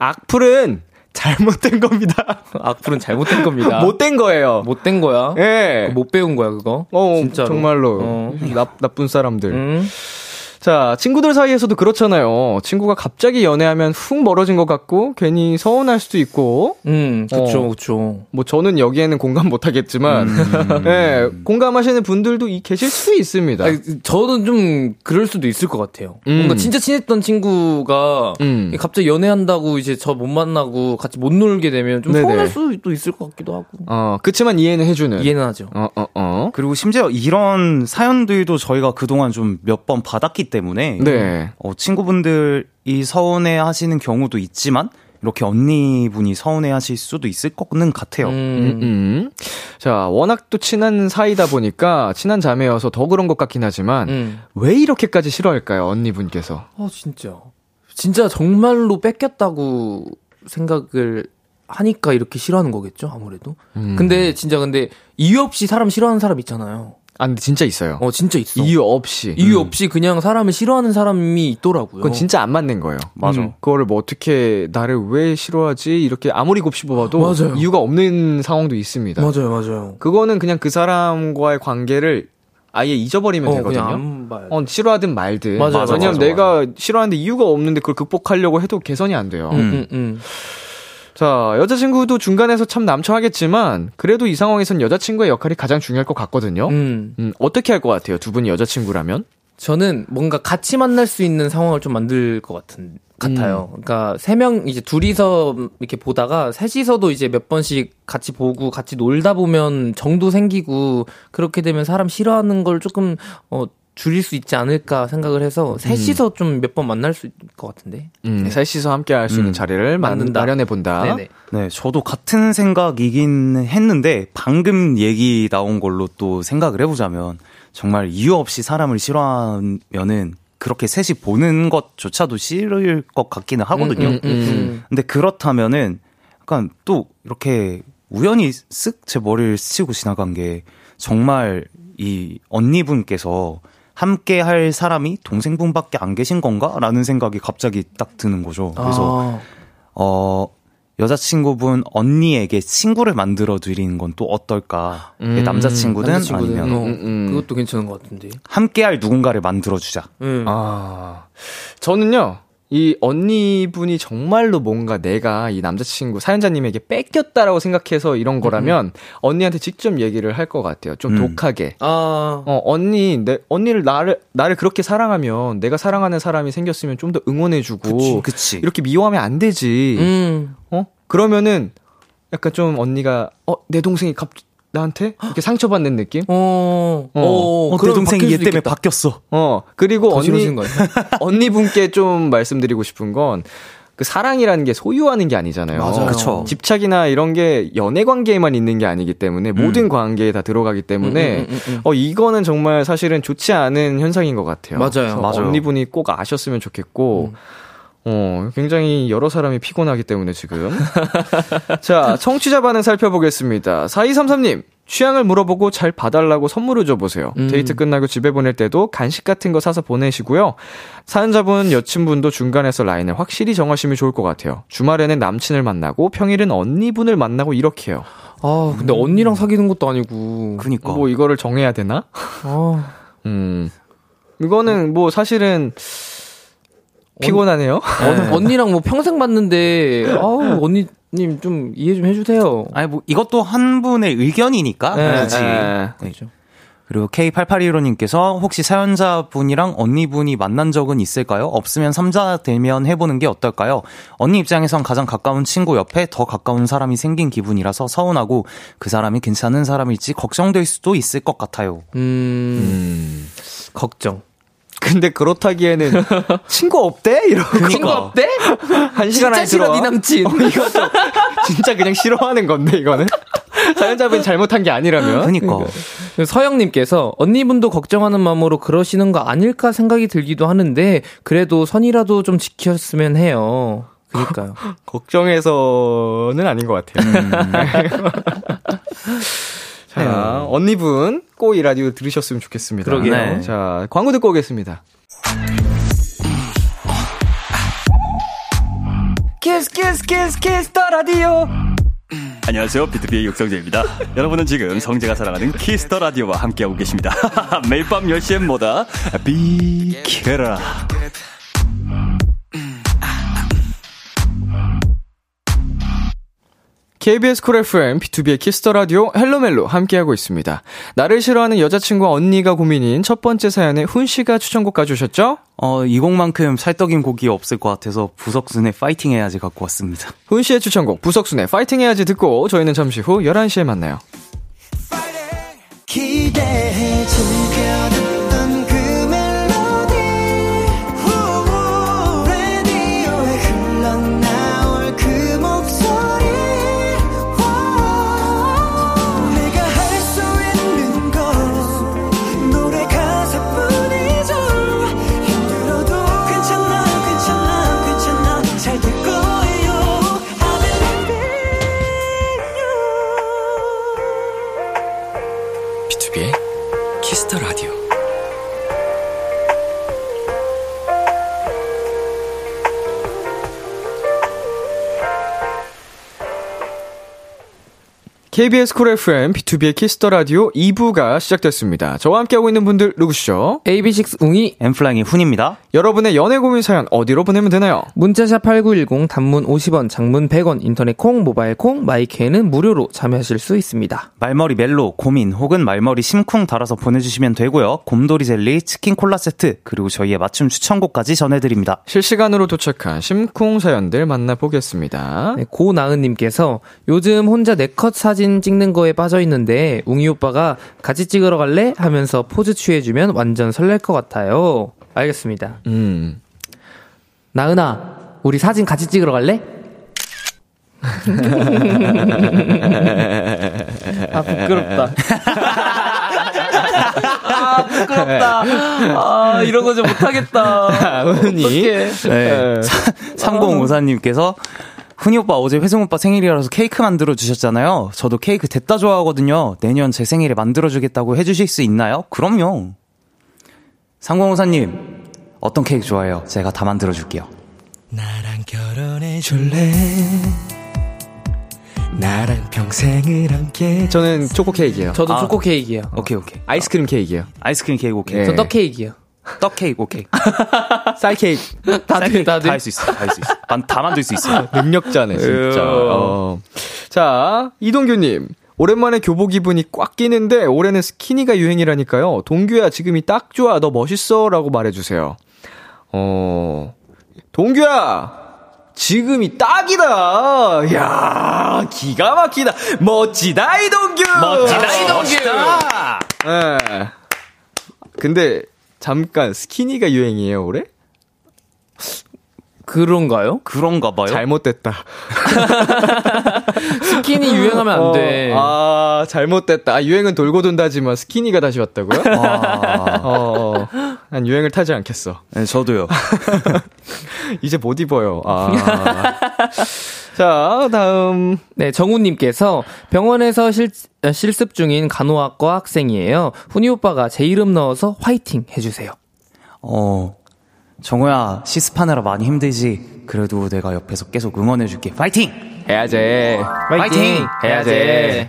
악플은 잘못된 겁니다. 악플은 잘못된 겁니다. 못된 거예요. 못된 거야. 예. 못 배운 거야 그거. 어, 진짜로. 정말로. 어. 나, 나쁜 사람들. 음. 자, 친구들 사이에서도 그렇잖아요. 친구가 갑자기 연애하면 훅 멀어진 것 같고, 괜히 서운할 수도 있고, 음, 그쵸, 어. 그쵸. 뭐 저는 여기에는 공감 못 하겠지만, 예, 공감하시는 분들도 이, 계실 수 있습니다. 아니, 저는 좀 그럴 수도 있을 것 같아요. 음. 뭔가 진짜 친했던 친구가 음. 갑자기 연애한다고 이제 저 못 만나고 같이 못 놀게 되면 좀 네네. 서운할 수도 있을 것 같기도 하고. 어, 그치만 이해는 해주는. 이해는 하죠. 어, 어, 어. 그리고 심지어 이런 사연들도 저희가 그동안 좀 몇 번 받았기 때문에 네. 어, 친구분들이 서운해 하시는 경우도 있지만 이렇게 언니분이 서운해 하실 수도 있을 거는 같아요. 음, 음. 음. 자, 워낙 또 친한 사이다 보니까, 친한 자매여서 더 그런 것 같긴 하지만, 음. 왜 이렇게까지 싫어할까요, 언니분께서? 아, 진짜. 진짜 정말로 뺏겼다고 생각을 하니까 이렇게 싫어하는 거겠죠, 아무래도. 음. 근데 진짜 근데 이유 없이 사람 싫어하는 사람 있잖아요. 아, 근데 진짜 있어요. 어, 진짜 있어. 이유 없이. 이유 없이 그냥 사람을 싫어하는 사람이 있더라고요. 그건 진짜 안 맞는 거예요. 맞아. 음, 그거를 뭐 어떻게 나를 왜 싫어하지? 이렇게 아무리 곱씹어봐도 맞아요. 이유가 없는 상황도 있습니다. 맞아요, 맞아요. 그거는 그냥 그 사람과의 관계를 아예 잊어버리면 어, 되거든요. 어, 싫어하든 말든. 맞아요, 맞아, 왜냐면 맞아, 내가 싫어하는데 이유가 없는데 그걸 극복하려고 해도 개선이 안 돼요. 음, 음, 음. 자, 여자친구도 중간에서 참 남처하겠지만, 그래도 이 상황에선 여자친구의 역할이 가장 중요할 것 같거든요. 음, 음. 어떻게 할 것 같아요? 두 분이 여자친구라면? 저는 뭔가 같이 만날 수 있는 상황을 좀 만들 것 같은 같아요. 음. 그러니까 세 명 이제 둘이서 이렇게 보다가 셋이서도 이제 몇 번씩 같이 보고 같이 놀다 보면 정도 생기고 그렇게 되면 사람 싫어하는 걸 조금 어 줄일 수 있지 않을까 생각을 해서 셋이서 좀몇 번 만날 수 있을 것 같은데. 음, 셋이서 함께 할 수 있는 음. 자리를 만, 만든다. 마련해 본다. 네, 저도 같은 생각이긴 했는데 방금 얘기 나온 걸로 또 생각을 해보자면 정말 이유 없이 사람을 싫어하면은 그렇게 셋이 보는 것조차도 싫을 것 같기는 하거든요. 음, 음, 음. 근데 그렇다면은 약간 또 이렇게 우연히 쓱 제 머리를 스치고 지나간 게 정말 이 언니분께서 함께 할 사람이 동생분밖에 안 계신 건가? 라는 생각이 갑자기 딱 드는 거죠. 그래서 아, 어, 여자친구분 언니에게 친구를 만들어 드리는 건 또 어떨까? 음, 남자친구든, 남자친구든 아니면 어, 음, 음. 그것도 괜찮은 것 같은데. 함께할 누군가를 만들어 주자. 음. 아, 저는요, 이 언니분이 정말로 뭔가 내가 이 남자친구 사연자님에게 뺏겼다라고 생각해서 이런 거라면 언니한테 직접 얘기를 할 것 같아요. 좀 음. 독하게. 아, 어, 언니, 내, 언니를 나를, 나를 그렇게 사랑하면 내가 사랑하는 사람이 생겼으면 좀 더 응원해주고. 그치. 이렇게 미워하면 안 되지. 음. 어? 그러면은 약간 좀 언니가, 어, 내 동생이 갑, 나한테 이렇게 상처받는 느낌? 어, 어. 어, 어, 내 그럼 동생이 얘 때문에. 바뀌었어. 어 그리고 더 언니? 언니분께 좀 말씀드리고 싶은 건 그 사랑이라는 게 소유하는 게 아니잖아요. 맞아요. 그쵸. 집착이나 이런 게 연애 관계에만 있는 게 아니기 때문에 모든 관계에 다 들어가기 때문에 음, 음, 음, 음. 어 이거는 정말 사실은 좋지 않은 현상인 것 같아요. 맞아요. 맞아요. 언니분이 꼭 아셨으면 좋겠고 어, 굉장히 여러 사람이 피곤하기 때문에 지금. 자, 청취자 반응 살펴보겠습니다. 4233님, 취향을 물어보고 잘 봐달라고 선물을 줘보세요. 음. 데이트 끝나고 집에 보낼 때도 간식 같은 거 사서 보내시고요. 사연자분, 여친분도 중간에서 라인을 확실히 정하시면 좋을 것 같아요. 주말에는 남친을 만나고 평일은 언니분을 만나고 이렇게요. 아, 근데 언니랑 사귀는 것도 아니고. 그니까. 뭐 이거를 정해야 되나? 아, 음. 이거는 뭐 사실은 피곤하네요. 언, 언니랑 뭐 평생 봤는데, 아우, 언니 님 좀 이해 좀 해주세요. 아니, 뭐, 이것도 한 분의 의견이니까. 네, 굳이. 네. 그렇죠. 그리고 K8815님께서 혹시 사연자분이랑 언니분이 만난 적은 있을까요? 없으면 3자 대면 해보는 게 어떨까요? 언니 입장에선 가장 가까운 친구 옆에 더 가까운 사람이 생긴 기분이라서 서운하고 그 사람이 괜찮은 사람일지 걱정될 수도 있을 것 같아요. 음, 걱정. 근데 그렇다기에는 친구 없대? 이러고 친구 없대? 한 시간 진짜 안에 싫어, 들어와. 네 남친. 어, 이거 좀 진짜 그냥 싫어하는 건데 이거는 사연자분이 잘못한 게 아니라면. 그니까. 서영님께서 언니분도 걱정하는 마음으로 그러시는 거 아닐까 생각이 들기도 하는데 그래도 선이라도 좀 지켰으면 해요. 그니까요. 걱정해서는 아닌 것 같아요. 자, 언니분 꼭이 라디오 들으셨으면 좋겠습니다. 그러게요. 네. 자, 광고 듣고 오겠습니다. Kiss Kiss Kiss Kiss the Radio 안녕하세요. BTOB의 육성재입니다. 여러분은 지금 성재가 사랑하는 Kiss the Radio와 함께하고 계십니다. 매일 밤 10시엔 뭐다? 비키라. KBS 쿨 FM, B2B의 키스터 라디오 헬로멜로 함께하고 있습니다. 나를 싫어하는 여자친구와 언니가 고민인 첫 번째 사연에 훈 씨가 추천곡 가져오셨죠? 어, 이 곡만큼 찰떡인 곡이 없을 것 같아서 부석순의 파이팅 해야지 갖고 왔습니다. 훈 씨의 추천곡 부석순의 파이팅 해야지 듣고 저희는 잠시 후 11시에 만나요. 기대해 즐겨 KBS 쿨 FM, B2B의 키스터 라디오 2부가 시작됐습니다. 저와 함께하고 있는 분들 누구시죠? AB6 웅이 엠플라잉의 훈입니다. 여러분의 연애 고민 사연 어디로 보내면 되나요? 문자샵 8910 단문 50원, 장문 100원, 인터넷 콩, 모바일 콩, 마이케이는 무료로 참여하실 수 있습니다. 말머리 멜로, 고민 혹은 말머리 심쿵 달아서 보내주시면 되고요. 곰돌이 젤리, 치킨 콜라 세트, 그리고 저희의 맞춤 추천곡까지 전해드립니다. 실시간으로 도착한 심쿵 사연들 만나보겠습니다. 네, 고나은님께서 요즘 혼자 네컷 사진 찍는 거에 빠져 있는데 웅이 오빠가 같이 찍으러 갈래? 하면서 포즈 취해주면 완전 설렐 것 같아요. 알겠습니다. 음. 나은아, 우리 사진 같이 찍으러 갈래? 아 부끄럽다. 아 부끄럽다. 아 이런 거 좀 못하겠다. 어떡해. 네. 3054님께서 훈이 오빠 어제 회승 오빠 생일이라서 케이크 만들어 주셨잖아요. 저도 케이크 됐다 좋아하거든요. 내년 제 생일에 만들어 주겠다고 해주실 수 있나요? 그럼요. 3054님 어떤 케이크 좋아해요? 제가 다 만들어 줄게요. 나랑 결혼해 줄래? 나랑 평생을 함께 저는 초코 케이크예요. 저도 아. 초코 케이크예요. 오케이 오케이. 아이스크림 케이크예요. 아이스크림 케이크 오케이. 네. 저떡 케이크예요. 떡 케이크 오케이. 쌀 케이크. 다들 다들 다할 수 있어. 다 할 수 있어. 만- 다 만들 수 있어. 능력자네, 진짜. 어. 자, 이동규님. 오랜만에 교복 입으니 꽉 끼는데 올해는 스키니가 유행이라니까요. 동규야, 지금이 딱 좋아. 너 멋있어. 라고 말해 주세요. 어, 동규야! 지금이 딱이다. 야 기가 막히다. 멋지다, 이동규! 멋지다, 이동규! 예. 근데, 잠깐, 스키니가 유행이에요, 올해? 그런가요? 그런가 봐요. 잘못됐다. 스킨이 유행하면 안 돼. 어, 아, 잘못됐다. 아, 유행은 돌고 돈다지만 스키니가 다시 왔다고요? 아, 어, 어, 난 유행을 타지 않겠어. 네, 저도요. 이제 못 입어요. 아. 자, 다음. 네, 정우님께서 병원에서 실, 어, 실습 중인 간호학과 학생이에요. 훈이 오빠가 제 이름 넣어서 화이팅 해주세요. 어, 정우야, 실습하느라 많이 힘들지. 그래도 내가 옆에서 계속 응원해줄게. 파이팅! 해야지. 파이팅! 해야지.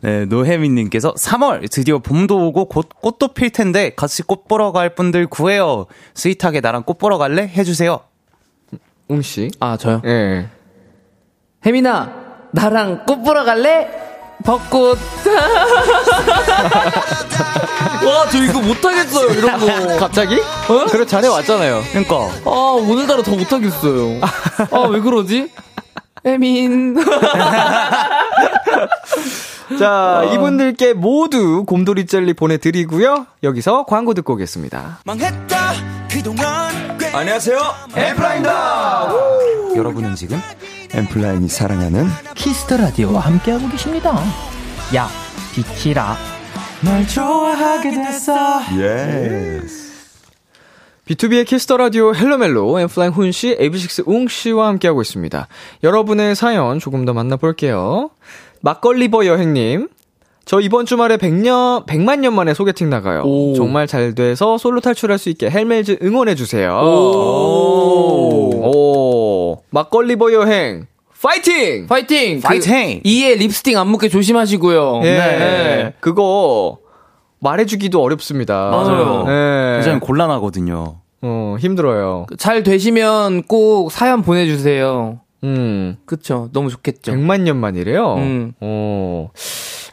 네, 노혜민님께서 3월 드디어 봄도 오고 곧 꽃도 필 텐데 같이 꽃 보러 갈 분들 구해요. sweet하게 나랑 꽃 보러 갈래? 해주세요. 웅 씨. 아, 저요? 예. 혜민아, 나랑 꽃 보러 갈래? 벚꽃. 와, 저 이거 못하겠어요, 이런 거. 갑자기? 어? 그래, 자네 왔잖아요. 그러니까 아, 오늘따라 더 못하겠어요. 아, 왜 그러지? 혜민. 자, 이분들께 모두 곰돌이 젤리 보내드리고요. 여기서 광고 듣고 오겠습니다. 망했다 그동안 안녕하세요. N.Flying입니다. 여러분은 지금 N.Flying이 사랑하는 Kiss the Radio와 함께하고 계십니다. 야, 비키라. 널 좋아하게 됐어 예스. B2B의 키스터 라디오 헬로멜로 N.Flying 훈씨, AB6IX 웅씨와 함께하고 있습니다. 여러분의 사연 조금 더 만나볼게요. 막걸리버 여행님. 저 이번 주말에 100년, 100만 년 만에 소개팅 나가요. 오. 정말 잘 돼서 솔로 탈출할 수 있게 헬멜즈 응원해주세요. 오. 오. 막걸리버 여행. 파이팅! 파이팅! 파이팅! 그 이에 립스틱 안 묻게 조심하시고요. 예. 네. 그거 말해주기도 어렵습니다. 맞아요. 예. 굉장히 곤란하거든요. 어, 힘들어요. 잘 되시면 꼭 사연 보내주세요. 음. 그쵸. 너무 좋겠죠. 100만 년 만이래요? 음. 어.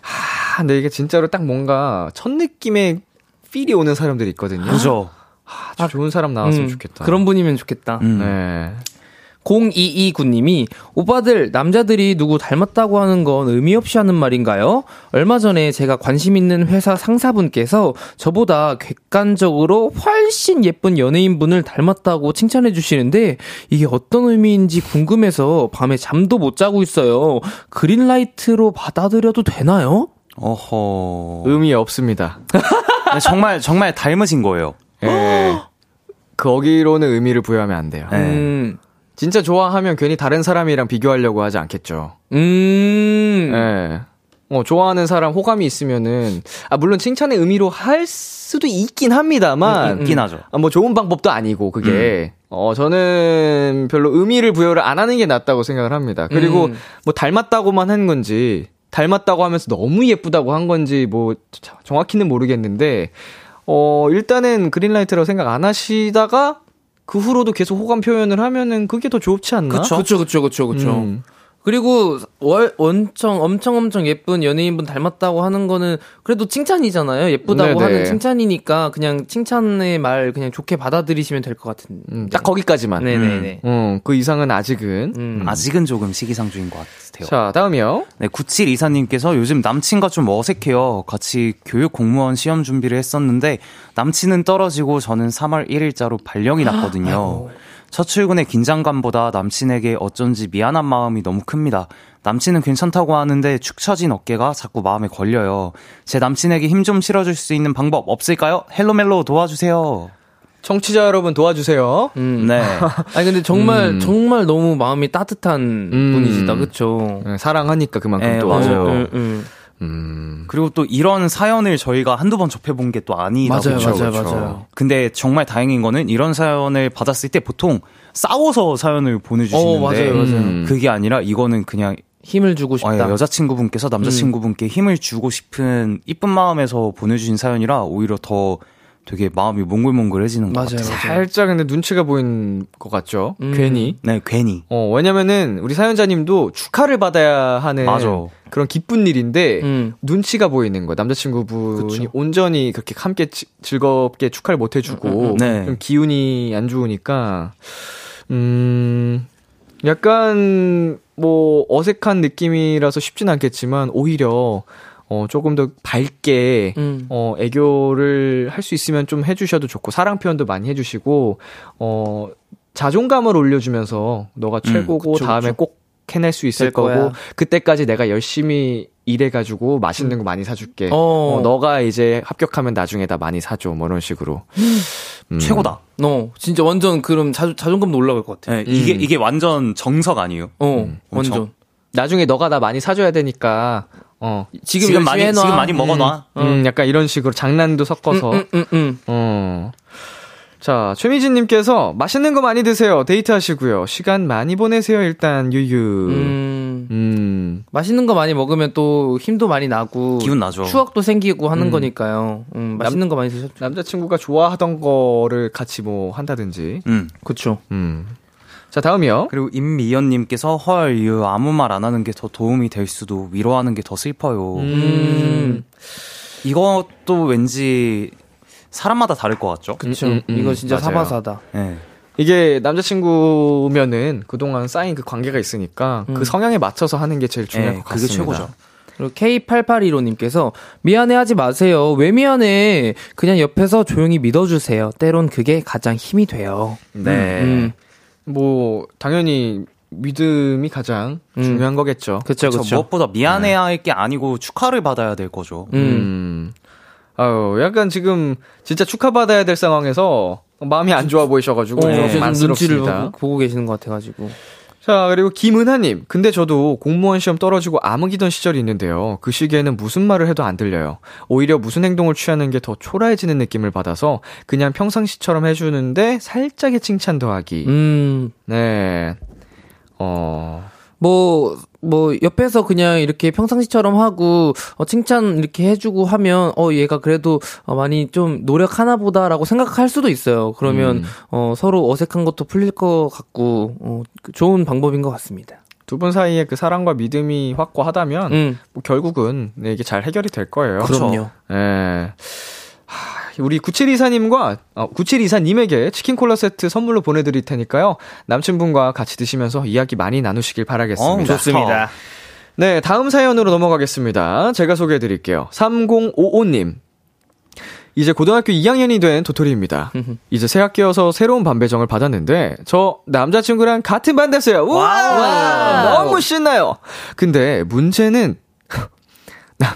하, 근데 이게 진짜로 딱 뭔가 첫 느낌의 필이 오는 사람들이 있거든요. 그죠? 아주 좋은 사람 나왔으면 음, 좋겠다. 그런 분이면 좋겠다. 음. 네. 0229님이 오빠들 남자들이 누구 닮았다고 하는 건 의미 없이 하는 말인가요? 얼마 전에 제가 관심 있는 회사 상사분께서 저보다 객관적으로 훨씬 예쁜 연예인분을 닮았다고 칭찬해 주시는데 이게 어떤 의미인지 궁금해서 밤에 잠도 못 자고 있어요. 그린라이트로 받아들여도 되나요? 어허. 의미 없습니다. 네, 정말, 정말 닮으신 거예요. 예. 거기로는 의미를 부여하면 안 돼요. 네. 음. 진짜 좋아하면 괜히 다른 사람이랑 비교하려고 하지 않겠죠. 음. 예. 어, 좋아하는 사람 호감이 있으면은, 아, 물론 칭찬의 의미로 할 수도 있긴 합니다만, 있긴 하죠. 아, 뭐 좋은 방법도 아니고, 그게. 어, 저는 별로 의미를 부여를 안 하는 게 낫다고 생각을 합니다. 그리고 음. 뭐 닮았다고만 한 건지, 닮았다고 하면서 너무 예쁘다고 한 건지, 뭐, 자- 정확히는 모르겠는데, 어, 일단은 그린라이트라고 생각 안 하시다가, 그 후로도 계속 호감 표현을 하면은 그게 더 좋지 않나? 그쵸, 그쵸, 그쵸, 그쵸, 그쵸. 음. 그리고 월, 엄청 엄청 엄청 예쁜 연예인분 닮았다고 하는 거는 그래도 칭찬이잖아요. 예쁘다고 네네. 하는 칭찬이니까 그냥 칭찬의 말 그냥 좋게 받아들이시면 될 것 같은. 음, 딱 거기까지만. 네네네. 음, 그 이상은 아직은. 음. 아직은 조금 시기상조인 것 같아요. 자, 다음이요. 네, 9724님께서 요즘 남친과 좀 어색해요. 같이 교육 공무원 시험 준비를 했었는데 남친은 떨어지고 저는 3월 1일자로 발령이 났거든요. 첫 출근의 긴장감보다 남친에게 어쩐지 미안한 마음이 너무 큽니다. 남친은 괜찮다고 하는데 축 처진 어깨가 자꾸 마음에 걸려요. 제 남친에게 힘 좀 실어줄 수 있는 방법 없을까요? 헬로멜로 도와주세요. 청취자 여러분 도와주세요. 음. 네. 아니 근데 정말 음. 정말 너무 마음이 따뜻한 음. 분이시다. 그쵸? 네, 사랑하니까 그만큼 네, 또. 맞아요. 음, 음. 음. 그리고 또 이런 사연을 저희가 한두 번 접해본 게 또 아니다 맞아요, 보죠. 맞아요, 그쵸. 맞아요. 근데 정말 다행인 거는 이런 사연을 받았을 때 보통 싸워서 사연을 보내주시는데 어, 맞아요, 맞아요. 음. 그게 아니라 이거는 그냥 힘을 주고 아, 싶다. 여자친구분께서 남자친구분께 힘을 주고 싶은 이쁜 마음에서 보내주신 사연이라 오히려 더 되게 마음이 몽글몽글해지는 것 맞아요, 같아요. 맞아요. 살짝 근데 눈치가 보이는 것 같죠. 음. 괜히. 네, 괜히. 어, 왜냐면은 우리 사연자님도 축하를 받아야 하는 맞아. 그런 기쁜 일인데 음. 눈치가 보이는 거예요. 남자친구분이 그쵸. 온전히 그렇게 함께 지- 즐겁게 축하를 못 해주고 음, 네. 좀 기운이 안 좋으니까 음, 약간, 뭐, 어색한 느낌이라서 쉽진 않겠지만, 오히려, 어, 조금 더 밝게, 음. 어, 애교를 할 수 있으면 좀 해주셔도 좋고, 사랑 표현도 많이 해주시고, 어, 자존감을 올려주면서, 너가 최고고, 그쵸, 다음에 그쵸. 꼭 해낼 수 있을 될 거야. 거고, 그때까지 내가 열심히 일해가지고, 맛있는 거 많이 사줄게. 어. 어, 너가 이제 합격하면 나중에 다 많이 사줘. 뭐 이런 식으로. 음. 최고다. 어, 진짜 완전 그럼 자, 자존감도 올라갈 것 같아. 네, 이게 이게 완전 정석 아니에요? 어. 완전. 나중에 너가 나 많이 사줘야 되니까, 어. 지금, 지금 많이 해놔. 지금 많이 먹어놔. 음, 약간 이런 식으로 장난도 섞어서. 음, 음, 음. 어. 자, 최미진님께서 맛있는 거 많이 드세요. 데이트 하시고요. 시간 많이 보내세요. 일단, 유유. 음. 음. 맛있는 거 많이 먹으면 또 힘도 많이 나고 기운 나죠. 추억도 생기고 하는 거니까요. 음, 맛있는 거 많이 드셨죠. 남자친구가 좋아하던 거를 같이 뭐 한다든지. 음. 그쵸. 음. 자, 다음이요. 그리고 임미연님께서 헐, 유 아무 말 안 하는 게 더 도움이 될 수도 위로하는 게 더 슬퍼요. 음. 이것도 왠지 사람마다 다를 것 같죠? 그쵸. 음, 음, 이거 진짜 맞아요. 사바사다. 네. 이게 남자친구면은 그동안 쌓인 그 관계가 있으니까 그 성향에 맞춰서 하는 게 제일 중요할 네, 것 그게 같습니다. 최고죠. 그리고 K8815님께서 미안해 하지 마세요. 왜 미안해? 그냥 옆에서 조용히 믿어주세요. 때론 그게 가장 힘이 돼요. 네. 음. 뭐 당연히 믿음이 가장 음. 중요한 거겠죠. 그쵸, 저 그쵸. 무엇보다 미안해야 할게 아니고 축하를 받아야 될 거죠. 음. 음. 아유, 약간 지금 진짜 축하받아야 될 상황에서 마음이 안 좋아 보이셔가지고 어, 좀좀 눈치를 만스럽습니다. 보고, 보고 계시는 것 같아가지고. 자, 그리고 김은하님. 근데 저도 공무원 시험 떨어지고 암흑이던 시절이 있는데요. 그 시기에는 무슨 말을 해도 안 들려요. 오히려 무슨 행동을 취하는 게 더 초라해지는 느낌을 받아서 그냥 평상시처럼 해주는데 살짝의 칭찬 더하기. 음, 네. 어, 뭐, 뭐, 옆에서 그냥 이렇게 평상시처럼 하고, 어, 칭찬 이렇게 해주고 하면, 어, 얘가 그래도, 어, 많이 좀 노력하나 보다라고 생각할 수도 있어요. 그러면, 음. 어, 서로 어색한 것도 풀릴 것 같고, 어, 그 좋은 방법인 것 같습니다. 두 분 사이에 그 사랑과 믿음이 확고하다면, 음, 뭐 결국은 네, 이게 잘 해결이 될 거예요. 그럼요. 예. 하, 우리 9724님과, 어, 9724님에게 치킨 콜라 세트 선물로 보내드릴 테니까요. 남친분과 같이 드시면서 이야기 많이 나누시길 바라겠습니다. 어, 좋습니다. 네, 다음 사연으로 넘어가겠습니다. 제가 소개해 드릴게요. 3055님. 이제 고등학교 2학년이 된 도토리입니다. 이제 새 학기여서 새로운 반 배정을 받았는데 저 남자친구랑 같은 반 됐어요. 우와! 너무 신나요. 근데 문제는 남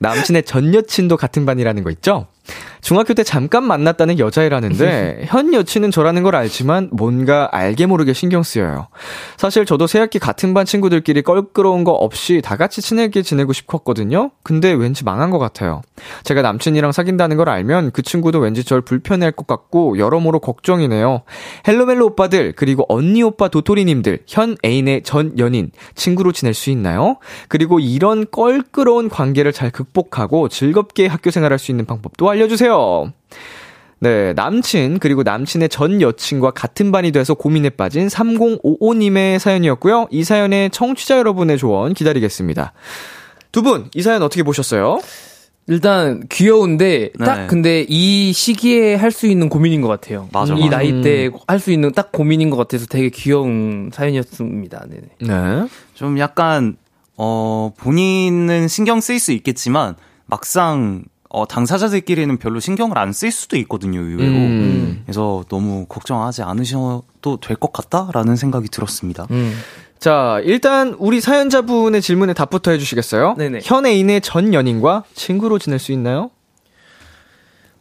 남친의 전 여친도 같은 반이라는 거 있죠? 중학교 때 잠깐 만났다는 여자애라는데 현 여친은 저라는 걸 알지만 뭔가 알게 모르게 신경 쓰여요. 사실 저도 새학기 같은 반 친구들끼리 껄끄러운 거 없이 다 같이 친하게 지내고 싶었거든요. 근데 왠지 망한 것 같아요. 제가 남친이랑 사귄다는 걸 알면 그 친구도 왠지 절 불편해할 것 같고 여러모로 걱정이네요. 헬로멜로 오빠들 그리고 언니 오빠 도토리님들 현 애인의 전 연인 친구로 지낼 수 있나요? 그리고 이런 껄끄러운 관계를 잘 극복하고 즐겁게 학교 생활할 수 있는 방법도 알려주세요. 네, 남친, 그리고 남친의 전 여친과 같은 반이 돼서 고민에 빠진 3055님의 사연이었고요. 이 사연의 청취자 여러분의 조언 기다리겠습니다. 두 분, 이 사연 어떻게 보셨어요? 일단 귀여운데 딱 네. 근데 이 시기에 할 수 있는 고민인 것 같아요. 맞아, 이 맞아. 나이 때 할 수 있는 딱 고민인 것 같아서 되게 귀여운 사연이었습니다. 네네. 네. 좀 약간 어 본인은 신경 쓰일 수 있겠지만 막상 어 당사자들끼리는 별로 신경을 안 쓸 수도 있거든요 의외로 음. 그래서 너무 걱정하지 않으셔도 될 것 같다라는 생각이 들었습니다. 음. 자, 일단 우리 사연자분의 질문에 답부터 해주시겠어요? 네네. 현 애인의 전 연인과 친구로 지낼 수 있나요?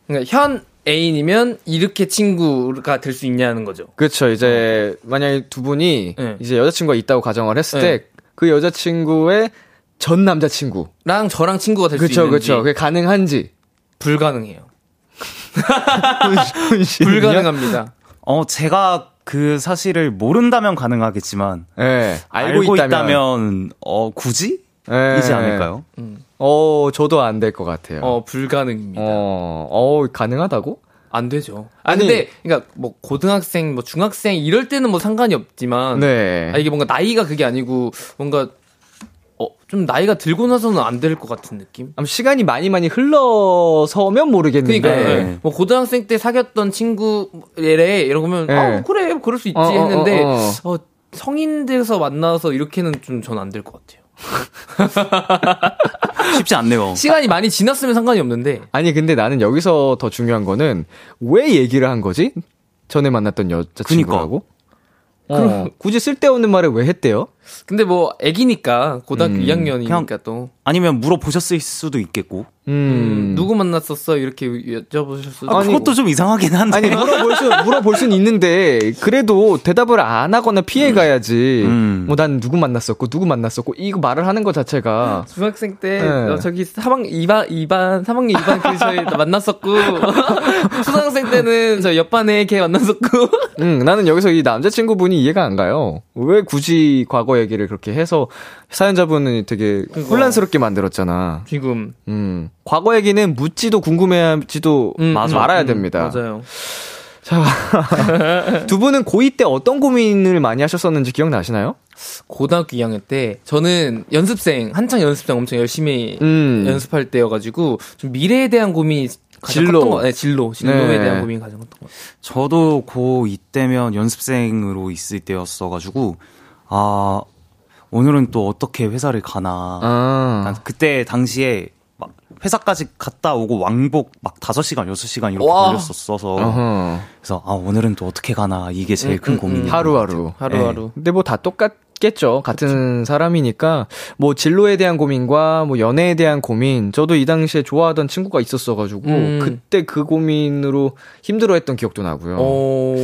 그러니까 현 애인이면 이렇게 친구가 될 수 있냐는 거죠. 그렇죠. 이제 만약에 두 분이 네. 이제 여자친구가 있다고 가정을 했을 네. 때그 여자친구의 전 남자친구. 랑 저랑 친구가 될수 그렇죠, 있는지 그렇죠. 그게 가능한지. 불가능해요. 불가능합니다. 어 제가 그 사실을 모른다면 가능하겠지만 예, 알고, 알고, 있다면, 있다면 어 굳이 예. 이지 않을까요? 어, 저도 안 될 것 같아요. 어 불가능입니다. 어, 어, 가능하다고? 안 되죠. 아니. 아니 근데 그러니까 뭐 고등학생 뭐 중학생 이럴 때는 뭐 상관이 없지만 네. 아, 이게 뭔가 나이가 그게 아니고 뭔가 어, 좀 나이가 들고 나서는 안 될 것 같은 느낌? 아마 시간이 많이 많이 흘러서면 모르겠는데. 그러니까 네. 뭐 고등학생 때 사귀었던 친구래 이러면 네. 아 그래 그럴 수 있지 어, 어, 했는데 어, 어, 성인 돼서 만나서 이렇게는 좀 전 안 될 것 같아요. 쉽지 않네요. 시간이 많이 지났으면 상관이 없는데 아니 근데 나는 여기서 더 중요한 거는 왜 얘기를 한 거지? 전에 만났던 여자친구라고? 어, 굳이 쓸데없는 말을 왜 했대요? 근데 뭐 애기니까 고등학교 음, 2학년이니까 그냥- 또 아니면 물어보셨을 수도 있겠고. 음, 음, 누구 만났었어 이렇게 여쭤보실 수도 아, 아니, 그것도 좀 이상하긴 한데. 아니 물어볼 수 물어볼 수는 있는데 그래도 대답을 안 하거나 피해 가야지. 음. 뭐난 누구 만났었고 누구 만났었고 이거 말을 하는 것 자체가 중학생 때 네. 어, 저기 3학 2반 2반 3학년 2반 그 저희 만났었고 초등학생 때는 저 옆반에 걔 만났었고 음, 나는 여기서 이 남자친구분이 이해가 안 가요. 왜 굳이 과거 얘기를 그렇게 해서 사연자분은 되게 혼란스럽게 만들었잖아. 지금 음, 과거 얘기는 묻지도 궁금해하지도 음, 맞아. 음, 말아야 음, 됩니다. 맞아요. 두 분은 고2 때 어떤 고민을 많이 하셨었는지 기억나시나요? 고등학교 2학년 때 저는 연습생 한창 연습생 엄청 열심히 음. 연습할 때여가지고 좀 미래에 대한 고민이 가장 진로. 컸던 거, 네, 진로, 진로에 네. 대한 고민이 가장 컸던 것 같아요. 저도 고2 때면 연습생으로 있을 때였어가지고, 아, 오늘은 또 어떻게 회사를 가나. 아. 그때 당시에 막 회사까지 갔다 오고 왕복 막 5시간, 6시간 이렇게 와. 걸렸었어서. 어허. 그래서 아, 오늘은 또 어떻게 가나. 이게 제일 큰 고민이에요. 하루하루. 하루하루. 근데 뭐 다 똑같 겠죠. 같은 사람이니까 뭐 진로에 대한 고민과 뭐 연애에 대한 고민. 저도 이 당시에 좋아하던 친구가 있었어 가지고 음. 그때 그 고민으로 힘들어했던 기억도 나고요. 오.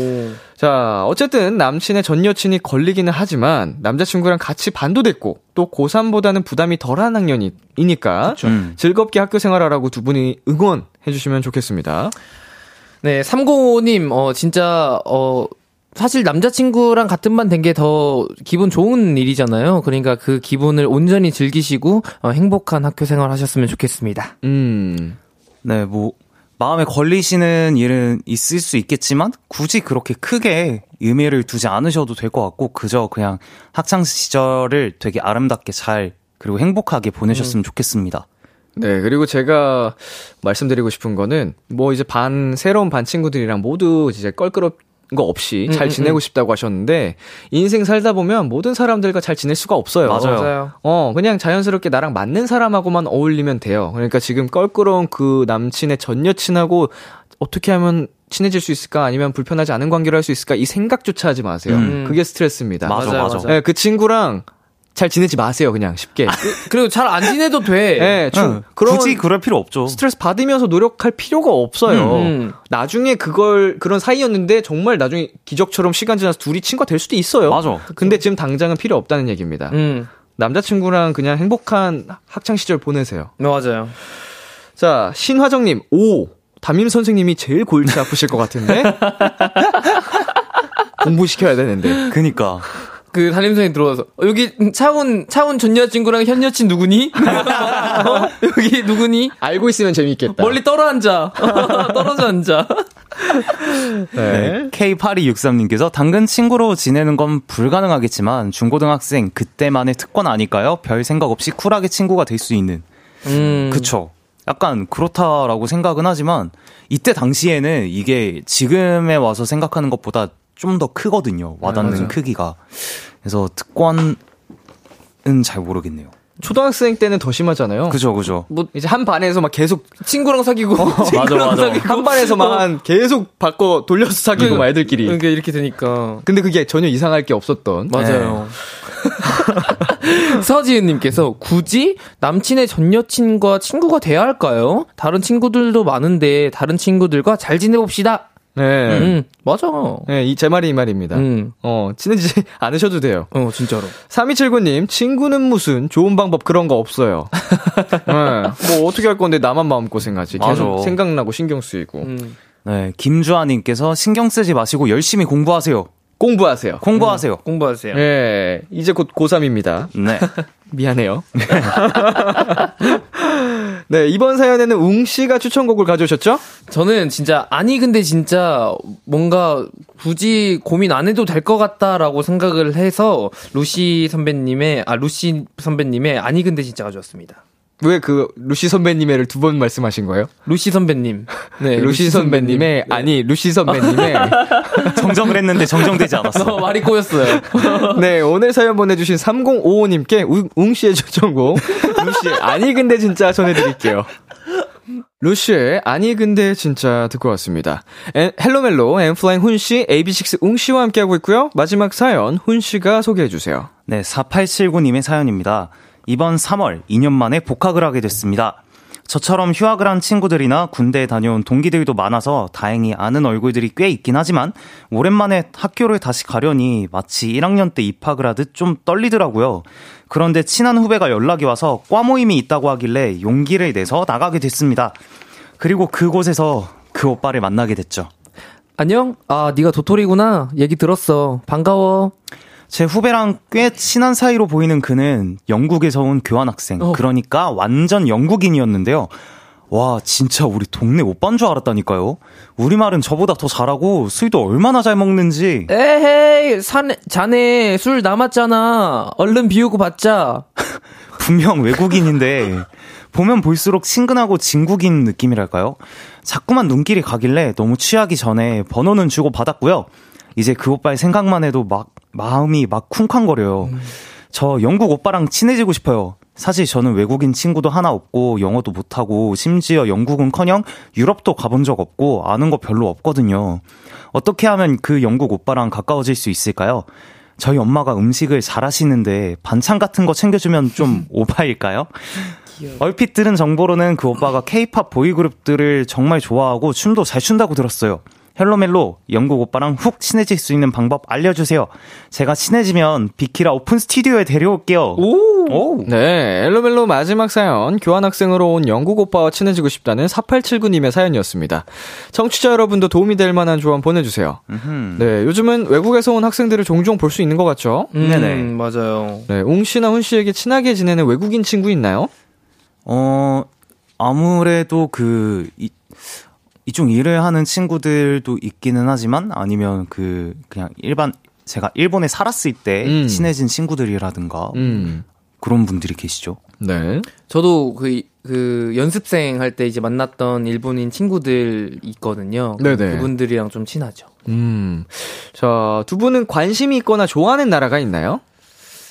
자, 어쨌든 남친의 전 여친이 걸리기는 하지만 남자친구랑 같이 반도 됐고 또 고3보다는 부담이 덜한 학년이니까 음. 즐겁게 학교 생활하라고 두 분이 응원해 주시면 좋겠습니다. 네, 305님, 어, 진짜, 어, 사실 남자친구랑 같은 반 된 게 더 기분 좋은 일이잖아요. 그러니까 그 기분을 온전히 즐기시고, 어, 행복한 학교 생활 하셨으면 좋겠습니다. 음. 네, 뭐, 마음에 걸리시는 일은 있을 수 있겠지만, 굳이 그렇게 크게 의미를 두지 않으셔도 될 것 같고, 그저 그냥 학창 시절을 되게 아름답게 잘, 그리고 행복하게 보내셨으면 좋겠습니다. 네, 그리고 제가 말씀드리고 싶은 거는, 뭐 이제 반, 새로운 반 친구들이랑 모두 이제 껄끄럽 거 없이 잘 지내고 싶다고 하셨는데, 인생 살다 보면 모든 사람들과 잘 지낼 수가 없어요. 맞아요. 어, 그냥 자연스럽게 나랑 맞는 사람하고만 어울리면 돼요. 그러니까 지금 껄끄러운 그 남친의 전 여친하고 어떻게 하면 친해질 수 있을까? 아니면 불편하지 않은 관계를 할수 있을까? 이 생각조차 하지 마세요. 음. 그게 스트레스입니다. 맞아, 맞아요, 맞아. 맞아요. 네, 그 친구랑 잘 지내지 마세요, 그냥 쉽게. 그리고 잘 안 지내도 돼. 네, 좀 응, 그런 굳이 그럴 필요 없죠. 스트레스 받으면서 노력할 필요가 없어요. 음. 나중에 그걸 그런 사이였는데 정말 나중에 기적처럼 시간 지나서 둘이 친구가 될 수도 있어요. 맞아. 근데 지금 당장은 필요 없다는 얘기입니다. 음. 남자친구랑 그냥 행복한 학창 시절 보내세요. 네, 맞아요. 자, 신화정님, 오! 담임 선생님이 제일 골치 아프실 것 같은데? 공부 시켜야 되는데. 그니까. 그 담임선생님 들어와서 어, 여기 차운 차운 전 여친구랑 현 여친 누구니? 어? 여기 누구니? 알고 있으면 재밌겠다. 멀리 떨어 앉아. 떨어져 앉아. 네. 네. K8263님께서 당근 친구로 지내는 건 불가능하겠지만 중고등학생 그때만의 특권 아닐까요? 별 생각 없이 쿨하게 친구가 될 수 있는. 음. 그쵸. 약간 그렇다라고 생각은 하지만 이때 당시에는 이게 지금에 와서 생각하는 것보다 좀 더 크거든요. 와닿는 맞아요. 크기가. 그래서 특권은 잘 모르겠네요. 초등학생 때는 더 심하잖아요. 그죠, 그죠. 뭐 이제 한 반에서 막 계속 친구랑 사귀고 맞아, 맞아. 한 반에서 막한 계속 바꿔 돌려서 사귀고 막 애들끼리. 그러니까 이렇게 되니까 근데 그게 전혀 이상할 게 없었던. 맞아요. 서지은님께서 굳이 남친의 전 여친과 친구가 돼야 할까요? 다른 친구들도 많은데 다른 친구들과 잘 지내봅시다. 네. 음, 맞아. 네, 이 제 말이 이 말입니다. 음, 어, 친해지지 않으셔도 돼요. 어 진짜로. 3279님, 친구는 무슨 좋은 방법 그런 거 없어요. 네, 뭐 어떻게 할 건데 나만 마음고생하지. 계속 맞아. 생각나고 신경 쓰이고. 음. 네, 김주아님께서 신경 쓰지 마시고 열심히 공부하세요. 공부하세요. 공부하세요. 공부하세요. 예, 이제 곧 고3입니다. 네. 미안해요. 네, 이번 사연에는 웅 씨가 추천곡을 가져오셨죠? 저는 진짜 아니 근데 진짜 뭔가 굳이 고민 안 해도 될 것 같다라고 생각을 해서 루시 선배님의 아 루시 선배님의 아니 근데 진짜 가져왔습니다. 왜 그 루시 선배님의를 두 번 말씀하신 거예요? 루시 선배님. 네, 루시 선배님의 네. 아니 루시 선배님의 정정을 했는데 정정되지 않았어. 어, 말이 꼬였어요. 네, 오늘 사연 보내주신 3055님께 웅 씨의 추천곡, 루시의 아니 근데 진짜 전해드릴게요. 루시의 아니 근데 진짜 듣고 왔습니다. 엔, 헬로멜로, N.Flying 훈씨, AB6IX 웅씨와 함께하고 있고요. 마지막 사연 훈씨가 소개해주세요. 네, 4879님의 사연입니다. 이번 3월 2년 만에 복학을 하게 됐습니다. 저처럼 휴학을 한 친구들이나 군대에 다녀온 동기들도 많아서 다행히 아는 얼굴들이 꽤 있긴 하지만 오랜만에 학교를 다시 가려니 마치 1학년 때 입학을 하듯 좀 떨리더라고요. 그런데 친한 후배가 연락이 와서 과 모임이 있다고 하길래 용기를 내서 나가게 됐습니다. 그리고 그곳에서 그 오빠를 만나게 됐죠. 안녕? 아, 네가 도토리구나. 얘기 들었어. 반가워. 제 후배랑 꽤 친한 사이로 보이는 그는 영국에서 온 교환학생. 어. 그러니까 완전 영국인이었는데요. 와, 진짜 우리 동네 오빠인 줄 알았다니까요. 우리말은 저보다 더 잘하고 술도 얼마나 잘 먹는지. 에헤이, 사내, 자네 술 남았잖아. 얼른 비우고 받자. 분명 외국인인데 보면 볼수록 친근하고 진국인 느낌이랄까요? 자꾸만 눈길이 가길래 너무 취하기 전에 번호는 주고 받았고요. 이제 그 오빠의 생각만 해도 막 마음이 막 쿵쾅거려요. 저 영국 오빠랑 친해지고 싶어요. 사실 저는 외국인 친구도 하나 없고 영어도 못하고 심지어 영국은커녕 유럽도 가본 적 없고 아는 거 별로 없거든요. 어떻게 하면 그 영국 오빠랑 가까워질 수 있을까요? 저희 엄마가 음식을 잘하시는데 반찬 같은 거 챙겨주면 좀 오바일까요? 얼핏 들은 정보로는 그 오빠가 케이팝 보이그룹들을 정말 좋아하고 춤도 잘 춘다고 들었어요. 헬로멜로 영국 오빠랑 훅 친해질 수 있는 방법 알려주세요. 제가 친해지면 비키라 오픈 스튜디오에 데려올게요. 오! 네, 헬로멜로 마지막 사연, 교환학생으로 온 영국 오빠와 친해지고 싶다는 4879님의 사연이었습니다. 청취자 여러분도 도움이 될 만한 조언 보내주세요. 네, 요즘은 외국에서 온 학생들을 종종 볼 수 있는 것 같죠? 음, 네네. 맞아요. 네, 웅 씨나 훈 씨에게 친하게 지내는 외국인 친구 있나요? 어, 아무래도 그, 이, 이쪽 일을 하는 친구들도 있기는 하지만 아니면 그, 그냥 일반, 제가 일본에 살았을 때 음. 친해진 친구들이라든가 음, 그런 분들이 계시죠. 네. 저도 그, 그 연습생 할 때 이제 만났던 일본인 친구들 있거든요. 네네. 그분들이랑 좀 친하죠. 음. 자, 두 분은 관심이 있거나 좋아하는 나라가 있나요?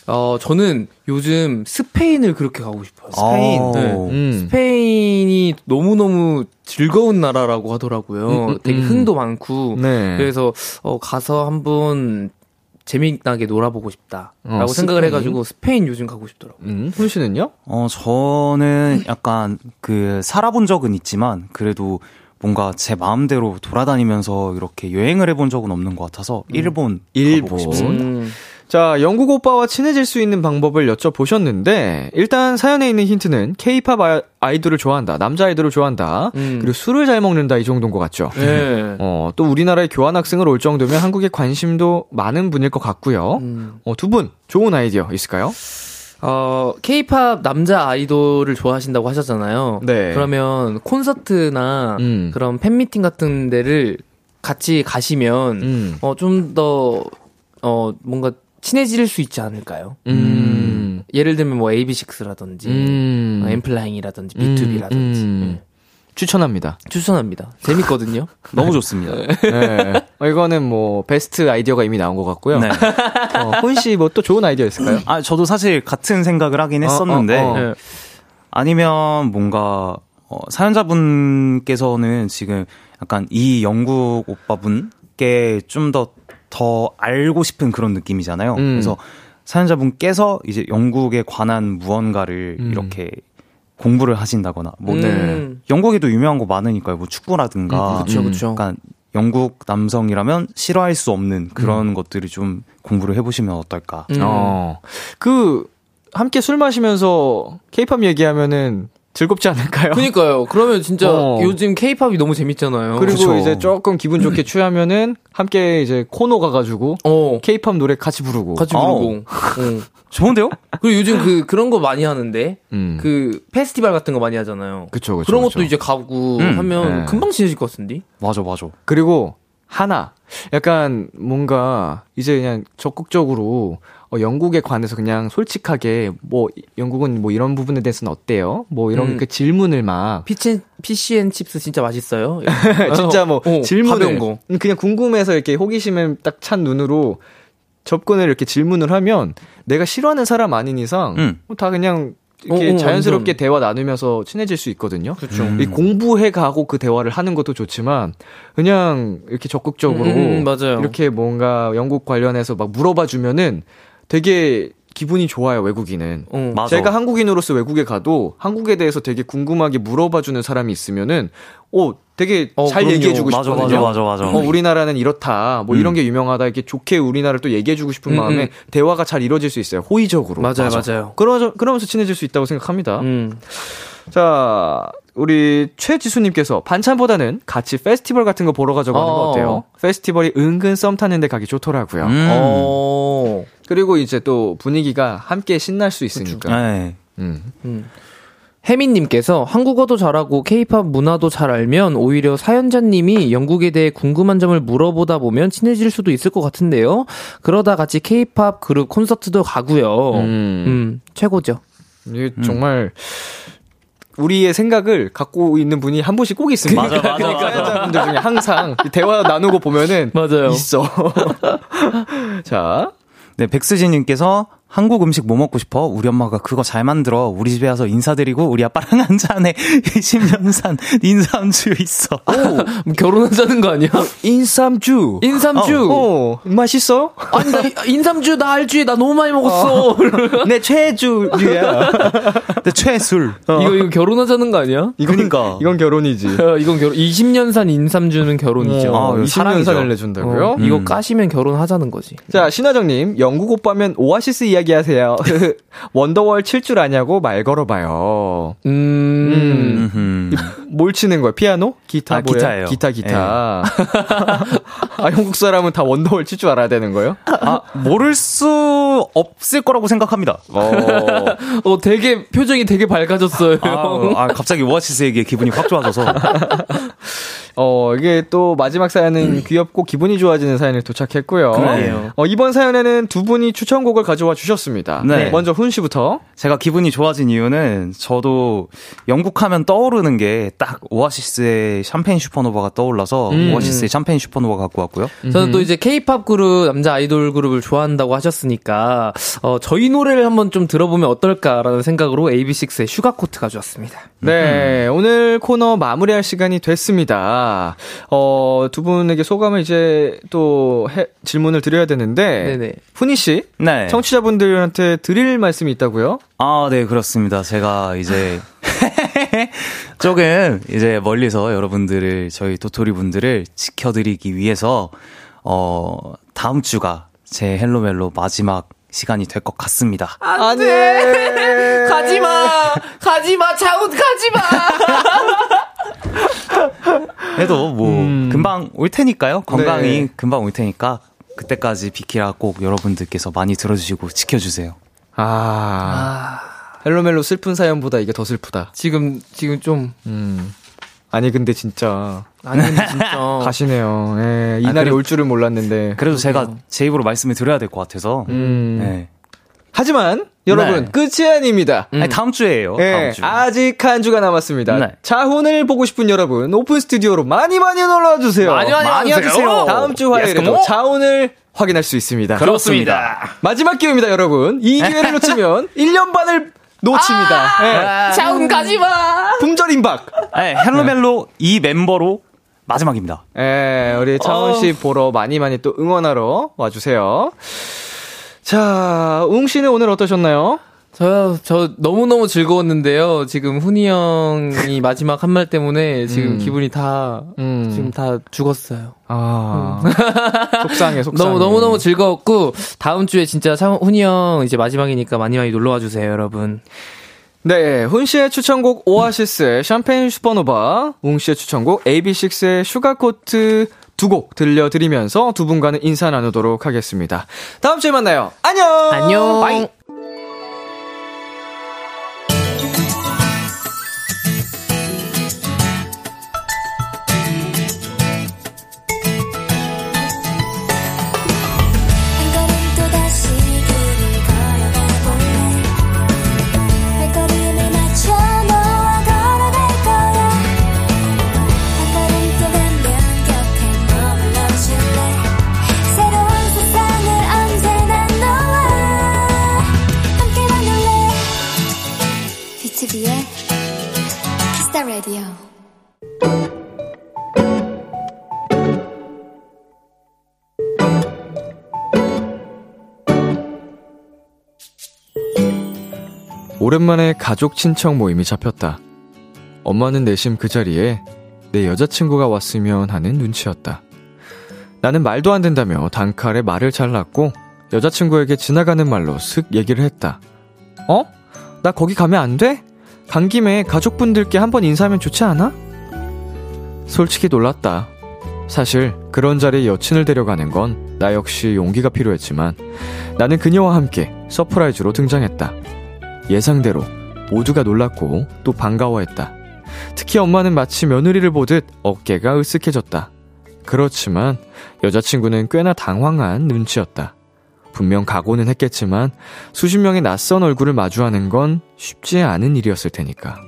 어, 저는 요즘 스페인을 그렇게 가고 싶어요. 스페인. 아, 네. 음. 스페인이 너무너무 즐거운 나라라고 하더라고요. 음, 음, 되게 음. 흥도 많고. 네. 그래서 어, 가서 한번 재미나게 놀아보고 싶다라고 어, 생각을? 해가지고 스페인 요즘 가고 싶더라고요. 음, 훈 씨는요? 어, 저는 약간 그 살아본 적은 있지만 그래도 뭔가 제 마음대로 돌아다니면서 이렇게 여행을 해본 적은 없는 것 같아서 일본 일본. 가보고 싶습니다. 음, 자, 영국 오빠와 친해질 수 있는 방법을 여쭤보셨는데, 일단 사연에 있는 힌트는 케이팝 아이돌을 좋아한다, 남자 아이돌을 좋아한다, 음. 그리고 술을 잘 먹는다 이 정도인 것 같죠? 네. 어, 또 우리나라에 교환학생을 올 정도면 한국에 관심도 많은 분일 것 같고요. 음. 어, 두 분, 좋은 아이디어 있을까요? 어, 케이팝 남자 아이돌을 좋아하신다고 하셨잖아요. 네. 그러면 콘서트나 음. 그런 팬미팅 같은 데를 같이 가시면 음. 어, 좀 더, 어, 뭔가 친해질 수 있지 않을까요? 음. 예를 들면 뭐 AB6라든지, 음. 어, 엠플라잉이라든지, B2B라든지. 음. 추천합니다. 추천합니다. 재밌거든요. 너무 좋습니다. 네. 어, 이거는 뭐, 베스트 아이디어가 이미 나온 것 같고요. 네. 어, 훈씨뭐 또 좋은 아이디어 있을까요? 아, 저도 사실 같은 생각을 하긴 했었는데 어, 어. 네. 아니면 뭔가 어, 사연자분께서는 지금 약간 이 영국 오빠분께 좀더 더 알고 싶은 그런 느낌이잖아요. 음. 그래서 사연자분께서 이제 영국에 관한 무언가를 음. 이렇게 공부를 하신다거나 뭐 음. 영국에도 유명한 거 많으니까요. 뭐 축구라든가 그쵸, 음. 그쵸. 약간 영국 남성이라면 싫어할 수 없는 그런 음. 것들을 좀 공부를 해보시면 어떨까. 음. 어. 그, 함께 술 마시면서 케이팝 얘기하면은 즐겁지 않을까요? 그니까요. 그러면 진짜 어. 요즘 케이팝이 너무 재밌잖아요. 그리고 그쵸. 이제 조금 기분 좋게 취하면은 함께 이제 코너 가가지고 어. 케이팝 노래 같이 부르고. 같이 부르고. 어. 좋은데요? 그리고 요즘 그 그런 거 많이 하는데 음. 그 페스티벌 같은 거 많이 하잖아요. 그쵸, 그쵸. 런 그쵸. 것도 이제 가고 음, 하면 네. 금방 친해질 것 같은데. 맞아, 맞아. 그리고 하나 약간 뭔가 이제 그냥 적극적으로 어, 영국에 관해서 그냥 솔직하게 뭐 영국은 뭐 이런 부분에 대해서는 어때요? 뭐 이런 음. 그 질문을 막 피치 fish and chips 진짜 맛있어요. 진짜 뭐 어, 질문을 거. 음, 그냥 궁금해서 이렇게 호기심에 딱 찬 눈으로 접근을 이렇게 질문을 하면 내가 싫어하는 사람 아닌 이상 음. 뭐다 그냥 이렇게 어, 어, 자연스럽게 완전. 대화 나누면서 친해질 수 있거든요. 그렇죠. 이 공부해 가고 그 대화를 하는 것도 좋지만 그냥 이렇게 적극적으로 음, 음, 맞아요. 이렇게 뭔가 영국 관련해서 막 물어봐 주면은 되게 기분이 좋아요 외국인은. 어. 맞아. 제가 한국인으로서 외국에 가도 한국에 대해서 되게 궁금하게 물어봐 주는 사람이 있으면은 오 되게 어, 잘 그럼요. 얘기해 주고 맞아, 싶거든요. 맞아, 맞아, 맞아. 어, 우리나라는 이렇다. 뭐 이런 음. 게 유명하다. 이렇게 좋게 우리나라를 또 얘기해 주고 싶은 음, 마음에 음. 대화가 잘 이루어질 수 있어요. 호의적으로. 맞아요, 맞아요. 그러, 그러면서 친해질 수 있다고 생각합니다. 음. 자, 우리 최지수님께서 반찬보다는 같이 페스티벌 같은 거 보러 가자고 하는 거 어. 어때요? 페스티벌이 은근 썸 타는데 가기 좋더라고요. 음. 어. 그리고 이제 또 분위기가 함께 신날 수 있으니까. 네. 음. 혜민님께서 한국어도 잘하고 케이팝 문화도 잘 알면 오히려 사연자님이 영국에 대해 궁금한 점을 물어보다 보면 친해질 수도 있을 것 같은데요. 그러다 같이 케이팝 그룹 콘서트도 가고요. 음, 음. 최고죠. 이게 정말 우리의 생각을 갖고 있는 분이 한 분씩 꼭 있습니다. 맞아, 맞아, 그러니까. 사연자분들 중에 항상 대화 나누고 보면은 맞아요. 있어. 자, 네, 백수진님께서 한국 음식 뭐 먹고 싶어? 우리 엄마가 그거 잘 만들어. 우리 집에 와서 인사드리고 우리 아빠랑 한 잔에 20년 산 인삼주 있어. 뭐 결혼하자는 거 아니야? 인삼주. 인삼주. 어, 맛있어? 아니 나 이- 인삼주 나 알지? 나 너무 많이 먹었어. 내 최주주야. 근데 최술. 이거 이거 결혼하자는 거 아니야? 그러니까. 이건 결혼이지. 어, 이건 결혼 20년 산 인삼주는 결혼이죠. 어, 아, 이거 20년 사랑이죠. 산을 내준다고요? 어, 이거 음. 까시면 결혼하자는 거지. 자, 신하정님, 영국 오빠면 오아시스 이야기 하세요. 원더월 칠 줄 아냐고 말 걸어봐요. 음. 음흠. 뭘 치는 거야? 피아노? 기타? 아, 뭐야? 기타예요. 기타, 기타. 아, 영국 사람은 다 원더월 칠 줄 알아야 되는 거예요? 아, 모를 수 없을 거라고 생각합니다. 어. 어, 되게 표정이 되게 밝아졌어요. 아, 아, 갑자기 오아시스 얘기에 기분이 확 좋아져서. 어, 이게 또 마지막 사연은 귀엽고 기분이 좋아지는 사연이 도착했고요. 그래요. 어, 이번 사연에는 두 분이 추천곡을 가져와 주셨습니다. 네. 먼저 훈 씨부터. 제가 기분이 좋아진 이유는 저도 영국 하면 떠오르는 게딱 오아시스의 Champagne Supernova가 떠올라서 음. 오아시스의 Champagne Supernova 갖고 왔고요. 저는 또 이제 케이팝 그룹, 남자 아이돌 그룹을 좋아한다고 하셨으니까, 어, 저희 노래를 한번 좀 들어보면 어떨까라는 생각으로 AB6IX의 Sugarcoat 가져왔습니다. 네, 오늘 코너 마무리할 시간이 됐습니다. 어, 두 분에게 소감을 이제 또 해- 질문을 드려야 되는데. 네네. 훈이 씨. 네. 청취자분들한테 드릴 말씀이 있다고요? 아, 네, 그렇습니다. 제가 이제 조금 이제 멀리서 여러분들을 저희 도토리 분들을 지켜드리기 위해서 어 다음 주가 제 Hello 멜로 마지막 시간이 될 것 같습니다. 안 돼! 가지마! 가지마! 차훈 가지마! 그래도 뭐 금방 올 테니까요. 건강히 네. 금방 올 테니까 그때까지 비키라 꼭 여러분들께서 많이 들어주시고 지켜주세요. 아. Hello 멜로 슬픈 사연보다 이게 더 슬프다. 지금, 지금 좀, 음. 아니, 근데 진짜. 아니, 근데 진짜. 가시네요. 예, 이 아, 날이 그래- 올 줄은 몰랐는데. 그래도 제가 제 입으로 말씀을 드려야 될 것 같아서. 음. 네. 하지만, 여러분, 네. 끝이 아닙니다. 아니, 다음 주에요. 예, 다음 주. 아직 한 주가 남았습니다. 네. 자훈을 보고 싶은 여러분, 오픈 스튜디오로 많이 많이 놀러 주세요. 많이 많이 많이 와주세요. 다음 주 화요일에도 Yes, 자훈을 확인할 수 있습니다. 그렇습니다. 마지막 기회입니다, 여러분. 이 기회를 놓치면 1년 반을 놓칩니다. 예. 자훈 가지마! 품절 임박. 네, 헬로멜로 이 멤버로 마지막입니다. 예, 우리 차원 씨 보러 많이 많이 또 응원하러 와주세요. 자, 웅 씨는 오늘 어떠셨나요? 저요, 저 너무너무 즐거웠는데요. 지금 훈이 형이 마지막 한 말 때문에 지금 음. 기분이 다, 음. 지금 다 죽었어요. 아, 속상해, 속상해. 너무, 너무너무 즐거웠고, 다음 주에 진짜 차, 훈이 형 이제 마지막이니까 많이 많이 놀러와 주세요, 여러분. 네, 훈 씨의 추천곡 오아시스의 Champagne Supernova, 웅 씨의 추천곡 AB6IX의 Sugarcoat 두 곡 들려드리면서 두 분과는 인사 나누도록 하겠습니다. 다음 주에 만나요. 안녕! 안녕! Bye! 오랜만에 가족 친척 모임이 잡혔다. 엄마는 내심 그 자리에 내 여자친구가 왔으면 하는 눈치였다. 나는 말도 안 된다며 단칼에 말을 잘랐고 여자친구에게 지나가는 말로 슥 얘기를 했다. 어? 나 거기 가면 안 돼? 간 김에 가족분들께 한번 인사하면 좋지 않아? 솔직히 놀랐다. 사실 그런 자리에 여친을 데려가는 건 나 역시 용기가 필요했지만 나는 그녀와 함께 surprise로 등장했다. 예상대로 모두가 놀랐고 또 반가워했다. 특히 엄마는 마치 며느리를 보듯 어깨가 으쓱해졌다. 그렇지만 여자친구는 꽤나 당황한 눈치였다. 분명 각오는 했겠지만 수십 명의 낯선 얼굴을 마주하는 건 쉽지 않은 일이었을 테니까.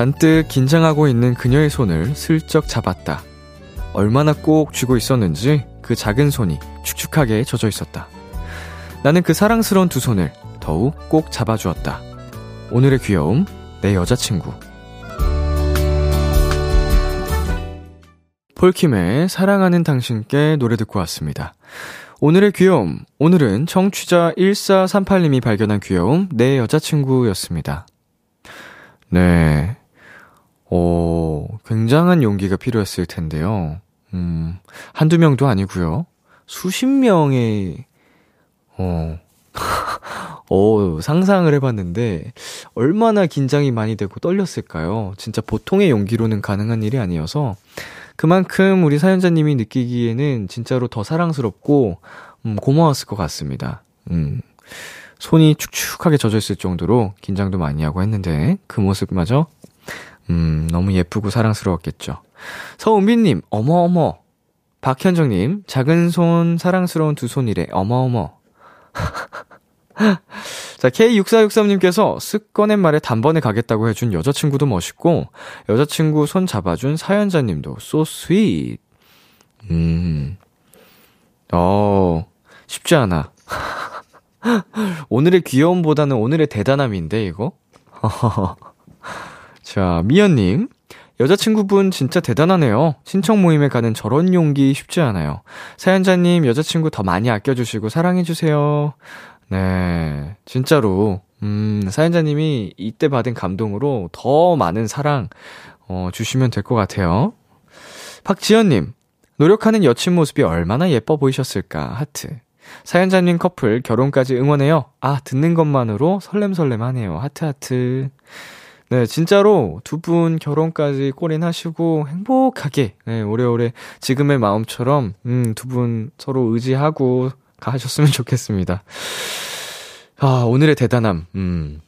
잔뜩 긴장하고 있는 그녀의 손을 슬쩍 잡았다. 얼마나 꼭 쥐고 있었는지 그 작은 손이 축축하게 젖어 있었다. 나는 그 사랑스러운 두 손을 더욱 꼭 잡아주었다. 오늘의 귀여움, 내 여자친구. 폴킴의 사랑하는 당신께 노래 듣고 왔습니다. 오늘의 귀여움, 오늘은 청취자 1438님이 발견한 귀여움, 내 여자친구였습니다. 네. 오, 굉장한 용기가 필요했을 텐데요. 음, 한두 명도 아니고요 수십 명의, 어, 어, 상상을 해봤는데, 얼마나 긴장이 많이 되고 떨렸을까요? 진짜 보통의 용기로는 가능한 일이 아니어서, 그만큼 우리 사연자님이 느끼기에는 진짜로 더 사랑스럽고, 음, 고마웠을 것 같습니다. 음, 손이 축축하게 젖어 있을 정도로 긴장도 많이 하고 했는데, 그 모습마저 음, 너무 예쁘고 사랑스러웠겠죠. 서은빈님, 어머어머. 박현정님, 작은 손, 사랑스러운 두 손이래. 어머어머. 자, K6463님께서 쓱 꺼낸 말에 단번에 가겠다고 해준 여자친구도 멋있고, 여자친구 손 잡아준 사연자님도 so sweet. 음, 어, 쉽지 않아. 오늘의 귀여움보다는 오늘의 대단함인데, 이거? 자, 미연님. 여자친구분 진짜 대단하네요. 신청 모임에 가는 저런 용기 쉽지 않아요. 사연자님, 여자친구 더 많이 아껴주시고 사랑해주세요. 네. 진짜로, 음, 사연자님이 이때 받은 감동으로 더 많은 사랑, 어, 주시면 될 것 같아요. 박지연님. 노력하는 여친 모습이 얼마나 예뻐 보이셨을까. 하트. 사연자님 커플 결혼까지 응원해요. 아, 듣는 것만으로 설렘설렘 하네요. 하트, 하트. 네, 진짜로 두 분 결혼까지 골인하시고 행복하게, 네, 오래오래 지금의 마음처럼, 음, 두 분 서로 의지하고 가셨으면 좋겠습니다. 아, 오늘의 대단함, 음.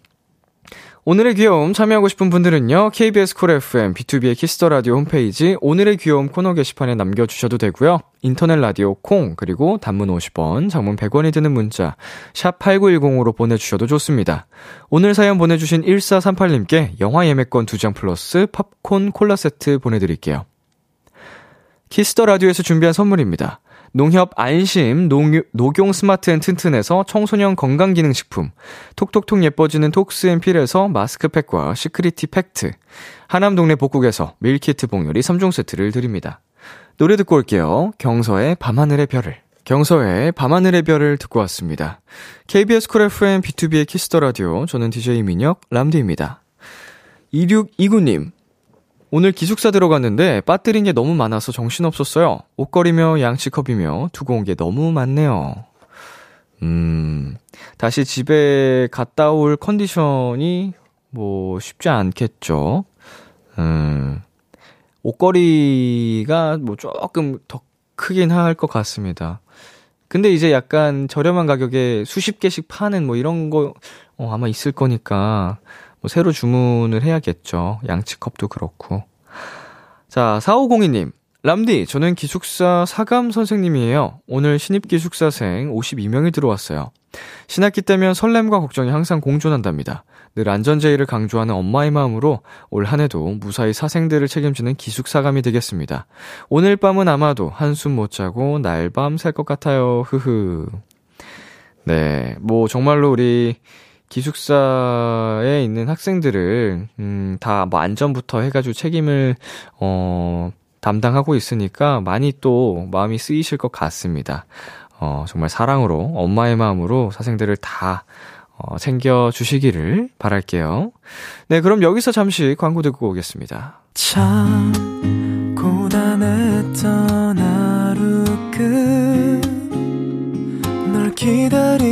오늘의 귀여움 참여하고 싶은 분들은요, KBS Cool FM, B2B의 키스터 라디오 홈페이지, 오늘의 귀여움 코너 게시판에 남겨 주셔도 되고요 인터넷 라디오 콩, 그리고 단문 50원, 장문 100원이 드는 문자, 샵 8910으로 보내 주셔도 좋습니다. 오늘 사연 보내 주신 1438님께 영화 예매권 2장 플러스 팝콘 콜라 세트 보내 드릴게요. Kiss the Radio에서 준비한 선물입니다. 농협 안심 농, 녹용 스마트 앤 튼튼에서 청소년 건강기능식품, 톡톡톡 예뻐지는 톡스앤필에서 마스크팩과 시크리티 팩트, 하남 동네 복국에서 밀키트 복요리 3종 세트를 드립니다. 노래 듣고 올게요. 경서의 밤하늘의 별을. 경서의 밤하늘의 별을 듣고 왔습니다. KBS 쿨 FM B2B의 키스터 라디오. 저는 DJ 민혁 람디입니다. 2629님. 오늘 기숙사 들어갔는데 빠뜨린 게 너무 많아서 정신없었어요. 옷걸이며 양치컵이며 두고 온 게 너무 많네요. 음, 다시 집에 갔다 올 컨디션이 뭐 쉽지 않겠죠. 음, 옷걸이가 뭐 조금 더 크긴 할 것 같습니다. 근데 이제 약간 저렴한 가격에 수십 개씩 파는 뭐 이런 거 어, 아마 있을 거니까 뭐 새로 주문을 해야겠죠. 양치컵도 그렇고. 자, 4502님. 람디, 저는 기숙사 사감 선생님이에요. 오늘 신입 기숙사생 52명이 들어왔어요. 신학기 때면 설렘과 걱정이 항상 공존한답니다. 늘 안전제의를 강조하는 엄마의 마음으로 올 한 해도 무사히 사생들을 책임지는 기숙사감이 되겠습니다. 오늘 밤은 아마도 한숨 못 자고 날밤 살 것 같아요. 흐흐. 네, 뭐 정말로 우리 기숙사에 있는 학생들을 음, 다 뭐 안전부터 해가지고 책임을 어 담당하고 있으니까 많이 또 마음이 쓰이실 것 같습니다. 어, 정말 사랑으로, 엄마의 마음으로 사생들을 다, 어, 챙겨주시기를 바랄게요. 네, 그럼 여기서 잠시 광고 듣고 오겠습니다. 참 고단했던 하루 끝 널 기다리고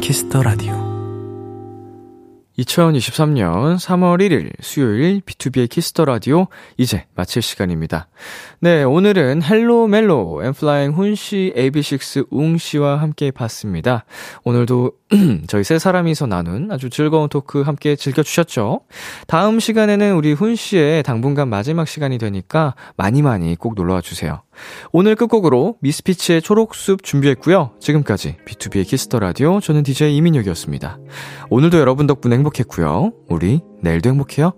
Kiss the Radio 2023년 3월 1일 수요일 B2B의 키스터 라디오 이제 마칠 시간입니다. 네, 오늘은 Hello 멜로 엔플라잉 훈씨, AB6IX 웅씨와 함께 봤습니다. 오늘도 저희 세 사람이서 나눈 아주 즐거운 토크 함께 즐겨주셨죠? 다음 시간에는 우리 훈 씨의 당분간 마지막 시간이 되니까 많이 많이 꼭 놀러와 주세요. 오늘 끝곡으로 미스피치의 초록숲 준비했고요. 지금까지 B2B의 키스터 라디오 저는 DJ 이민혁이었습니다. 오늘도 여러분 덕분에 행복했고요. 우리 내일도 행복해요.